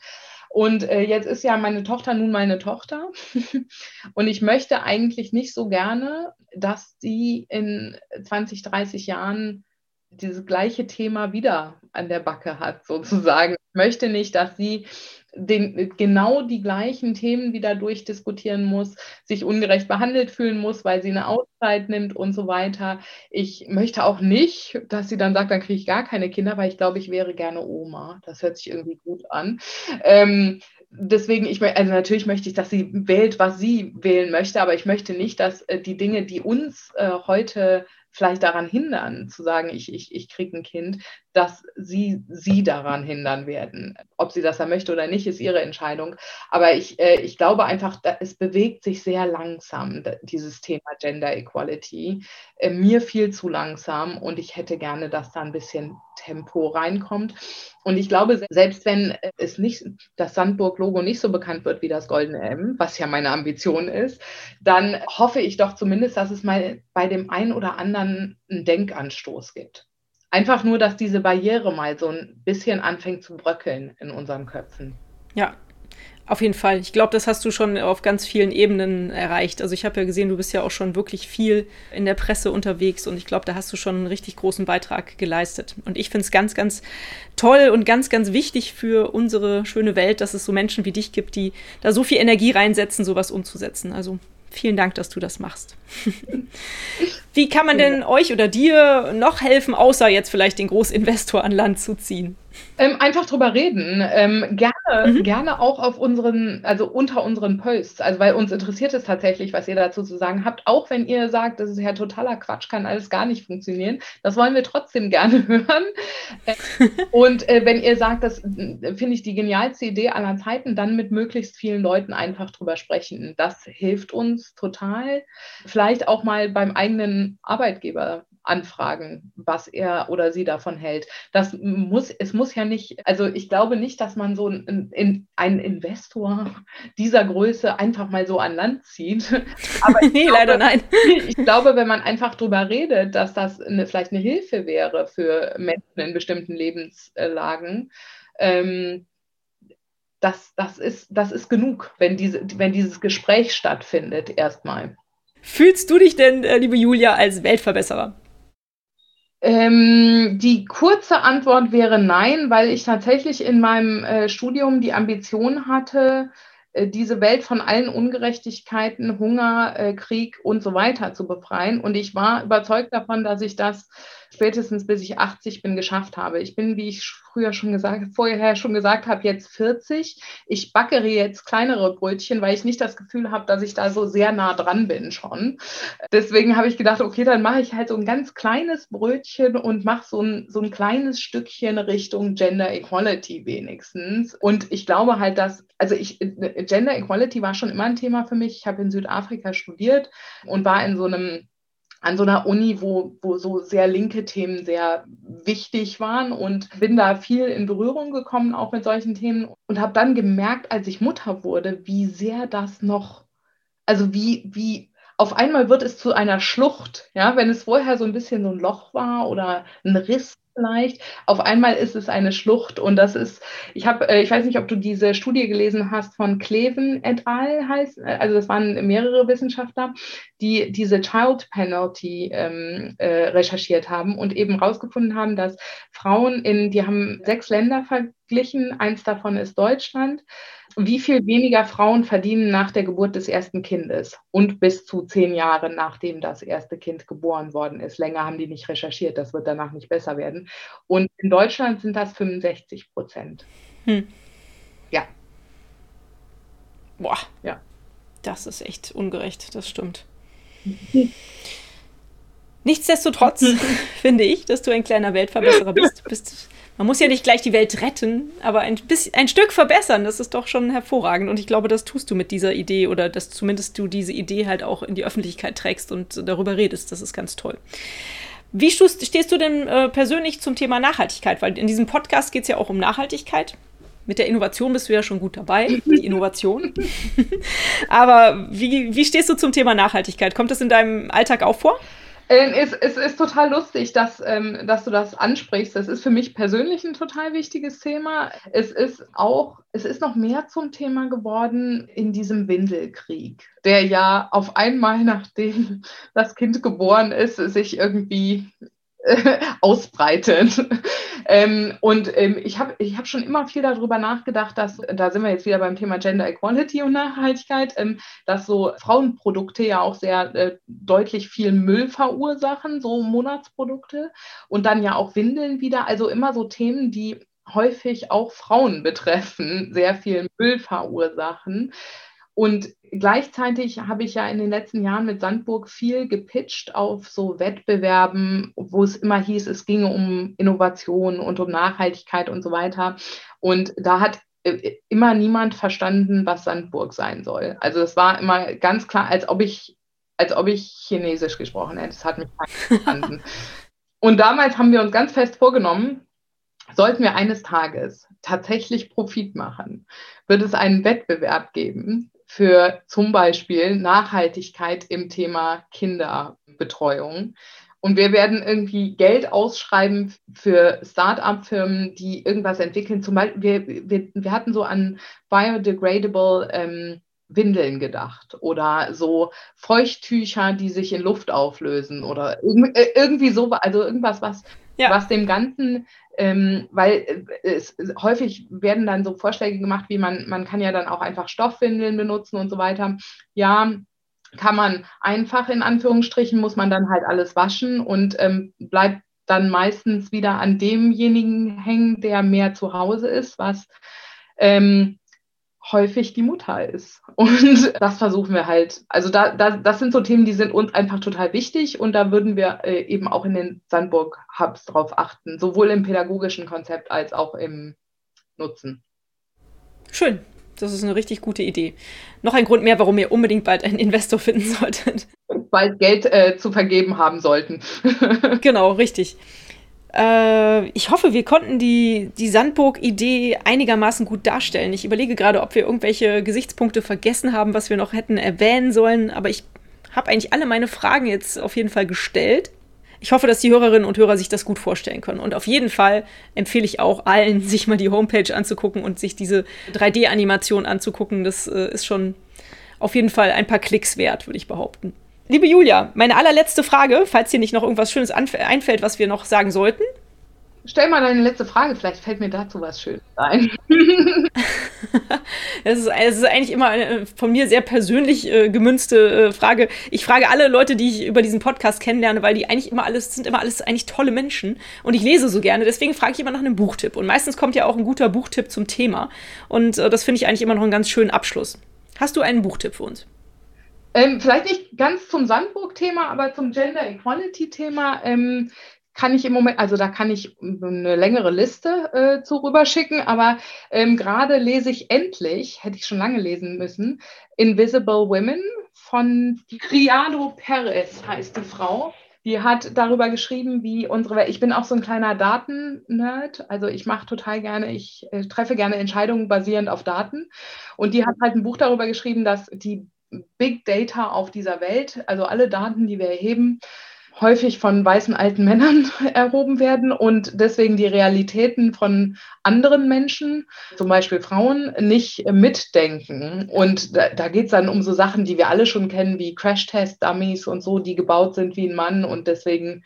Speaker 2: Und äh, jetzt ist ja meine Tochter nun meine Tochter. [LAUGHS] und ich möchte eigentlich nicht so gerne, dass sie in 20, 30 Jahren dieses gleiche Thema wieder an der Backe hat, [LAUGHS] sozusagen. Ich möchte nicht, dass sie den, genau die gleichen Themen wieder durchdiskutieren muss, sich ungerecht behandelt fühlen muss, weil sie eine Auszeit nimmt und so weiter. Ich möchte auch nicht, dass sie dann sagt, dann kriege ich gar keine Kinder, weil ich glaube, ich wäre gerne Oma. Das hört sich irgendwie gut an. Ähm, deswegen, ich, also natürlich möchte ich, dass sie wählt, was sie wählen möchte, aber ich möchte nicht, dass äh, die Dinge, die uns äh, heute vielleicht daran hindern, zu sagen, ich, ich, ich kriege ein Kind, dass sie sie daran hindern werden. Ob sie das dann möchte oder nicht, ist ihre Entscheidung. Aber ich, äh, ich glaube einfach, es bewegt sich sehr langsam, dieses Thema Gender Equality. Äh, mir viel zu langsam und ich hätte gerne, dass da ein bisschen Tempo reinkommt. Und ich glaube, selbst wenn es nicht, das Sandburg-Logo nicht so bekannt wird wie das Goldene M, was ja meine Ambition ist, dann hoffe ich doch zumindest, dass es mal bei dem einen oder anderen einen Denkanstoß gibt. Einfach nur, dass diese Barriere mal so ein bisschen anfängt zu bröckeln in unseren Köpfen.
Speaker 1: Ja, auf jeden Fall. Ich glaube, das hast du schon auf ganz vielen Ebenen erreicht. Also ich habe ja gesehen, du bist ja auch schon wirklich viel in der Presse unterwegs und ich glaube, da hast du schon einen richtig großen Beitrag geleistet. Und ich finde es ganz, ganz toll und ganz, ganz wichtig für unsere schöne Welt, dass es so Menschen wie dich gibt, die da so viel Energie reinsetzen, sowas umzusetzen. Also Vielen Dank, dass du das machst. [LAUGHS] Wie kann man denn euch oder dir noch helfen, außer jetzt vielleicht den Großinvestor an Land zu ziehen?
Speaker 2: Ähm, einfach drüber reden. Ähm, gerne, mhm. gerne auch auf unseren, also unter unseren Posts. Also weil uns interessiert es tatsächlich, was ihr dazu zu sagen habt. Auch wenn ihr sagt, das ist ja totaler Quatsch, kann alles gar nicht funktionieren. Das wollen wir trotzdem [LAUGHS] gerne hören. Äh, [LAUGHS] und äh, wenn ihr sagt, das äh, finde ich die genialste Idee aller Zeiten, dann mit möglichst vielen Leuten einfach drüber sprechen. Das hilft uns total. Vielleicht auch mal beim eigenen Arbeitgeber anfragen, was er oder sie davon hält. Das muss, es muss ja nicht, also ich glaube nicht, dass man so einen, einen Investor dieser Größe einfach mal so an Land zieht. [LAUGHS]
Speaker 1: Aber nee, glaube, leider nein. [LAUGHS]
Speaker 2: Ich glaube, wenn man einfach darüber redet, dass das eine, vielleicht eine Hilfe wäre für Menschen in bestimmten Lebenslagen, ähm, das, das, ist, das ist genug, wenn, diese, wenn dieses Gespräch stattfindet, erstmal.
Speaker 1: Fühlst du dich denn, äh, liebe Julia, als Weltverbesserer?
Speaker 2: Ähm, die kurze Antwort wäre nein, weil ich tatsächlich in meinem äh, Studium die Ambition hatte, diese Welt von allen Ungerechtigkeiten, Hunger, äh, Krieg und so weiter zu befreien. Und ich war überzeugt davon, dass ich das spätestens bis ich 80 bin geschafft habe. Ich bin, wie ich früher schon gesagt, vorher schon gesagt habe, jetzt 40. Ich backere jetzt kleinere Brötchen, weil ich nicht das Gefühl habe, dass ich da so sehr nah dran bin schon. Deswegen habe ich gedacht, okay, dann mache ich halt so ein ganz kleines Brötchen und mache so ein, so ein kleines Stückchen Richtung Gender Equality wenigstens. Und ich glaube halt, dass, also ich, Gender Equality war schon immer ein Thema für mich. Ich habe in Südafrika studiert und war in so einem an so einer Uni, wo, wo so sehr linke Themen sehr wichtig waren und bin da viel in Berührung gekommen, auch mit solchen Themen und habe dann gemerkt, als ich Mutter wurde, wie sehr das noch, also wie, wie auf einmal wird es zu einer Schlucht, ja, wenn es vorher so ein bisschen so ein Loch war oder ein Riss vielleicht. Auf einmal ist es eine Schlucht und das ist, ich habe, äh, ich weiß nicht, ob du diese Studie gelesen hast von Kleven et al. heißt, äh, also das waren mehrere Wissenschaftler, die diese Child Penalty ähm, äh, recherchiert haben und eben herausgefunden haben, dass Frauen in, die haben sechs Länder verglichen, eins davon ist Deutschland, wie viel weniger Frauen verdienen nach der Geburt des ersten Kindes und bis zu zehn Jahre nachdem das erste Kind geboren worden ist. Länger haben die nicht recherchiert, das wird danach nicht besser werden. Und in Deutschland sind das 65 Prozent. Hm. Ja.
Speaker 1: Boah. Ja. Das ist echt ungerecht, das stimmt. Nichtsdestotrotz [LAUGHS] finde ich, dass du ein kleiner Weltverbesserer bist. Du bist man muss ja nicht gleich die Welt retten, aber ein, bisschen, ein Stück verbessern, das ist doch schon hervorragend. Und ich glaube, das tust du mit dieser Idee oder dass zumindest du diese Idee halt auch in die Öffentlichkeit trägst und darüber redest. Das ist ganz toll. Wie stehst du denn äh, persönlich zum Thema Nachhaltigkeit? Weil in diesem Podcast geht es ja auch um Nachhaltigkeit. Mit der Innovation bist du ja schon gut dabei, [LAUGHS] die Innovation. [LAUGHS] Aber wie, wie stehst du zum Thema Nachhaltigkeit? Kommt das in deinem Alltag auch vor?
Speaker 2: Ähm, es, es, ist total lustig, dass, ähm, dass du das ansprichst. Das ist für mich persönlich ein total wichtiges Thema. Es ist auch, es ist noch mehr zum Thema geworden in diesem Windelkrieg, der ja auf einmal, [LAUGHS] nachdem das Kind geboren ist, sich irgendwie [LAUGHS] ausbreitet. ähm, und ähm, ich habe ich hab schon immer viel darüber nachgedacht, dass, da sind wir jetzt wieder beim Thema Gender Equality und Nachhaltigkeit, ähm, dass so Frauenprodukte ja auch sehr äh, deutlich viel Müll verursachen, so Monatsprodukte und dann ja auch Windeln wieder, also immer so Themen, die häufig auch Frauen betreffen, sehr viel Müll verursachen. Und gleichzeitig habe ich ja in den letzten Jahren mit Sandburg viel gepitcht auf so Wettbewerben, wo es immer hieß, es ginge um Innovation und um Nachhaltigkeit und so weiter. Und da hat äh, immer niemand verstanden, was Sandburg sein soll. Also es war immer ganz klar, als ob ich, als ob ich Chinesisch gesprochen hätte. Das hat mich [LAUGHS] verstanden. Und damals haben wir uns ganz fest vorgenommen, sollten wir eines Tages tatsächlich Profit machen, wird es einen Wettbewerb geben für zum Beispiel Nachhaltigkeit im Thema Kinderbetreuung. Und wir werden irgendwie Geld ausschreiben für Start-up-Firmen, die irgendwas entwickeln. Zum Beispiel, wir, wir, wir hatten so an biodegradable ähm, Windeln gedacht oder so Feuchttücher, die sich in Luft auflösen oder äh, irgendwie so, also irgendwas, was, ja. was dem Ganzen ähm, weil äh, es, häufig werden dann so Vorschläge gemacht, wie man, man kann ja dann auch einfach Stoffwindeln benutzen und so weiter. Ja, kann man einfach in Anführungsstrichen, muss man dann halt alles waschen und ähm, bleibt dann meistens wieder an demjenigen hängen, der mehr zu Hause ist, was ähm, häufig die Mutter ist. [LAUGHS] Und das versuchen wir halt. Also da, da, das sind so Themen, die sind uns einfach total wichtig und da würden wir äh, eben auch in den Sandburg-Hubs drauf achten, sowohl im pädagogischen Konzept als auch im Nutzen.
Speaker 1: Schön. Das ist eine richtig gute Idee. Noch ein Grund mehr, warum ihr unbedingt bald einen Investor finden solltet.
Speaker 2: Bald Geld äh, zu vergeben haben sollten. [LAUGHS]
Speaker 1: genau, richtig. Äh, ich hoffe, wir konnten die, die Sandburg-Idee einigermaßen gut darstellen. Ich überlege gerade, ob wir irgendwelche Gesichtspunkte vergessen haben, was wir noch hätten erwähnen sollen. Aber ich habe eigentlich alle meine Fragen jetzt auf jeden Fall gestellt. Ich hoffe, dass die Hörerinnen und Hörer sich das gut vorstellen können. Und auf jeden Fall empfehle ich auch allen, [LAUGHS] sich mal die Homepage anzugucken und sich diese 3D-Animation anzugucken. Das äh, ist schon auf jeden Fall ein paar Klicks wert, würde ich behaupten. Liebe Julia, meine allerletzte Frage, falls dir nicht noch irgendwas Schönes einfällt, was wir noch sagen sollten.
Speaker 2: Stell mal deine letzte Frage, vielleicht fällt mir dazu was Schönes ein. [LAUGHS]
Speaker 1: das, ist, das ist eigentlich immer eine von mir sehr persönlich äh, gemünzte äh, Frage. Ich frage alle Leute, die ich über diesen Podcast kennenlerne, weil die eigentlich immer alles, sind immer alles eigentlich tolle Menschen und ich lese so gerne. Deswegen frage ich immer nach einem Buchtipp. Und meistens kommt ja auch ein guter Buchtipp zum Thema. Und äh, das finde ich eigentlich immer noch einen ganz schönen Abschluss. Hast du einen Buchtipp für uns?
Speaker 2: Ähm, vielleicht nicht ganz zum Sandburg-Thema, aber zum Gender Equality-Thema ähm, kann ich im Moment, also da kann ich eine längere Liste äh, zu rüberschicken, aber ähm, gerade lese ich endlich, hätte ich schon lange lesen müssen, Invisible Women von Criado Perez heißt die Frau. Die hat darüber geschrieben, wie unsere Welt. Ich bin auch so ein kleiner Daten-Nerd. Also ich mache total gerne, ich äh, treffe gerne Entscheidungen basierend auf Daten. Und die hat halt ein Buch darüber geschrieben, dass die Big Data auf dieser Welt, also alle Daten, die wir erheben, häufig von weißen alten Männern [LAUGHS] erhoben werden und deswegen die Realitäten von anderen Menschen, zum Beispiel Frauen, nicht mitdenken. Und da, da geht es dann um so Sachen, die wir alle schon kennen, wie Crash-Test-Dummies und so, die gebaut sind wie ein Mann und deswegen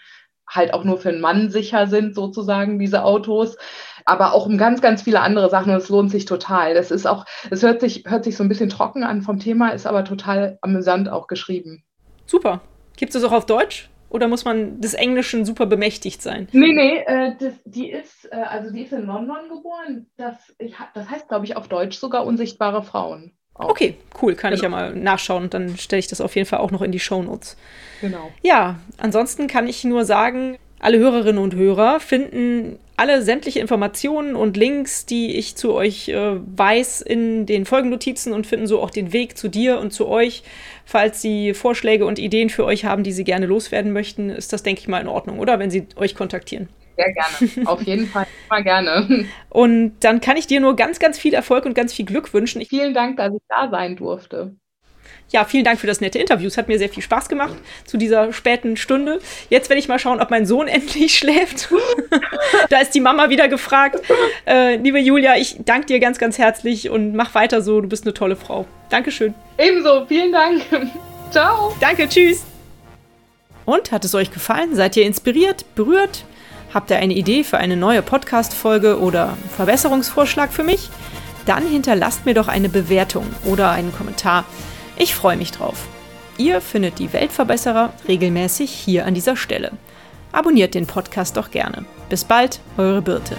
Speaker 2: halt auch nur für einen Mann sicher sind, sozusagen, diese Autos. Aber auch um ganz, ganz viele andere Sachen und es lohnt sich total. Das ist auch, es hört sich, hört sich so ein bisschen trocken an vom Thema, ist aber total amüsant auch geschrieben.
Speaker 1: Super. Gibt es das auch auf Deutsch? Oder muss man des Englischen super bemächtigt sein?
Speaker 2: Nee, nee, äh, das, die ist, äh, also die ist in London geboren. Das, ich, das heißt, glaube ich, auf Deutsch sogar unsichtbare Frauen.
Speaker 1: Auch. Okay, cool, kann genau. ich ja mal nachschauen und dann stelle ich das auf jeden Fall auch noch in die Shownotes.
Speaker 2: Genau.
Speaker 1: Ja, ansonsten kann ich nur sagen, alle Hörerinnen und Hörer finden alle sämtliche Informationen und Links, die ich zu euch äh, weiß, in den Folgennotizen und finden so auch den Weg zu dir und zu euch. Falls Sie Vorschläge und Ideen für euch haben, die Sie gerne loswerden möchten, ist das, denke ich mal, in Ordnung, oder? Wenn Sie euch kontaktieren.
Speaker 2: Sehr gerne. Auf jeden Fall immer gerne.
Speaker 1: Und dann kann ich dir nur ganz, ganz viel Erfolg und ganz viel Glück wünschen.
Speaker 2: Ich Vielen Dank, dass ich da sein durfte
Speaker 1: ja, vielen Dank für das nette Interview. Es hat mir sehr viel Spaß gemacht zu dieser späten Stunde. Jetzt werde ich mal schauen, ob mein Sohn [LAUGHS] endlich schläft. [LAUGHS] da ist die Mama wieder gefragt. Äh, liebe Julia, ich danke dir ganz, ganz herzlich und mach weiter so. Du bist eine tolle Frau. Dankeschön.
Speaker 2: Ebenso, vielen Dank. [LAUGHS] Ciao.
Speaker 1: Danke, tschüss. Und hat es euch gefallen? Seid ihr inspiriert, berührt? Habt ihr eine Idee für eine neue Podcast-Folge oder Verbesserungsvorschlag für mich? Dann hinterlasst mir doch eine Bewertung oder einen Kommentar. Ich freue mich drauf. Ihr findet die Weltverbesserer regelmäßig hier an dieser Stelle. Abonniert den Podcast doch gerne. Bis bald, eure Birte.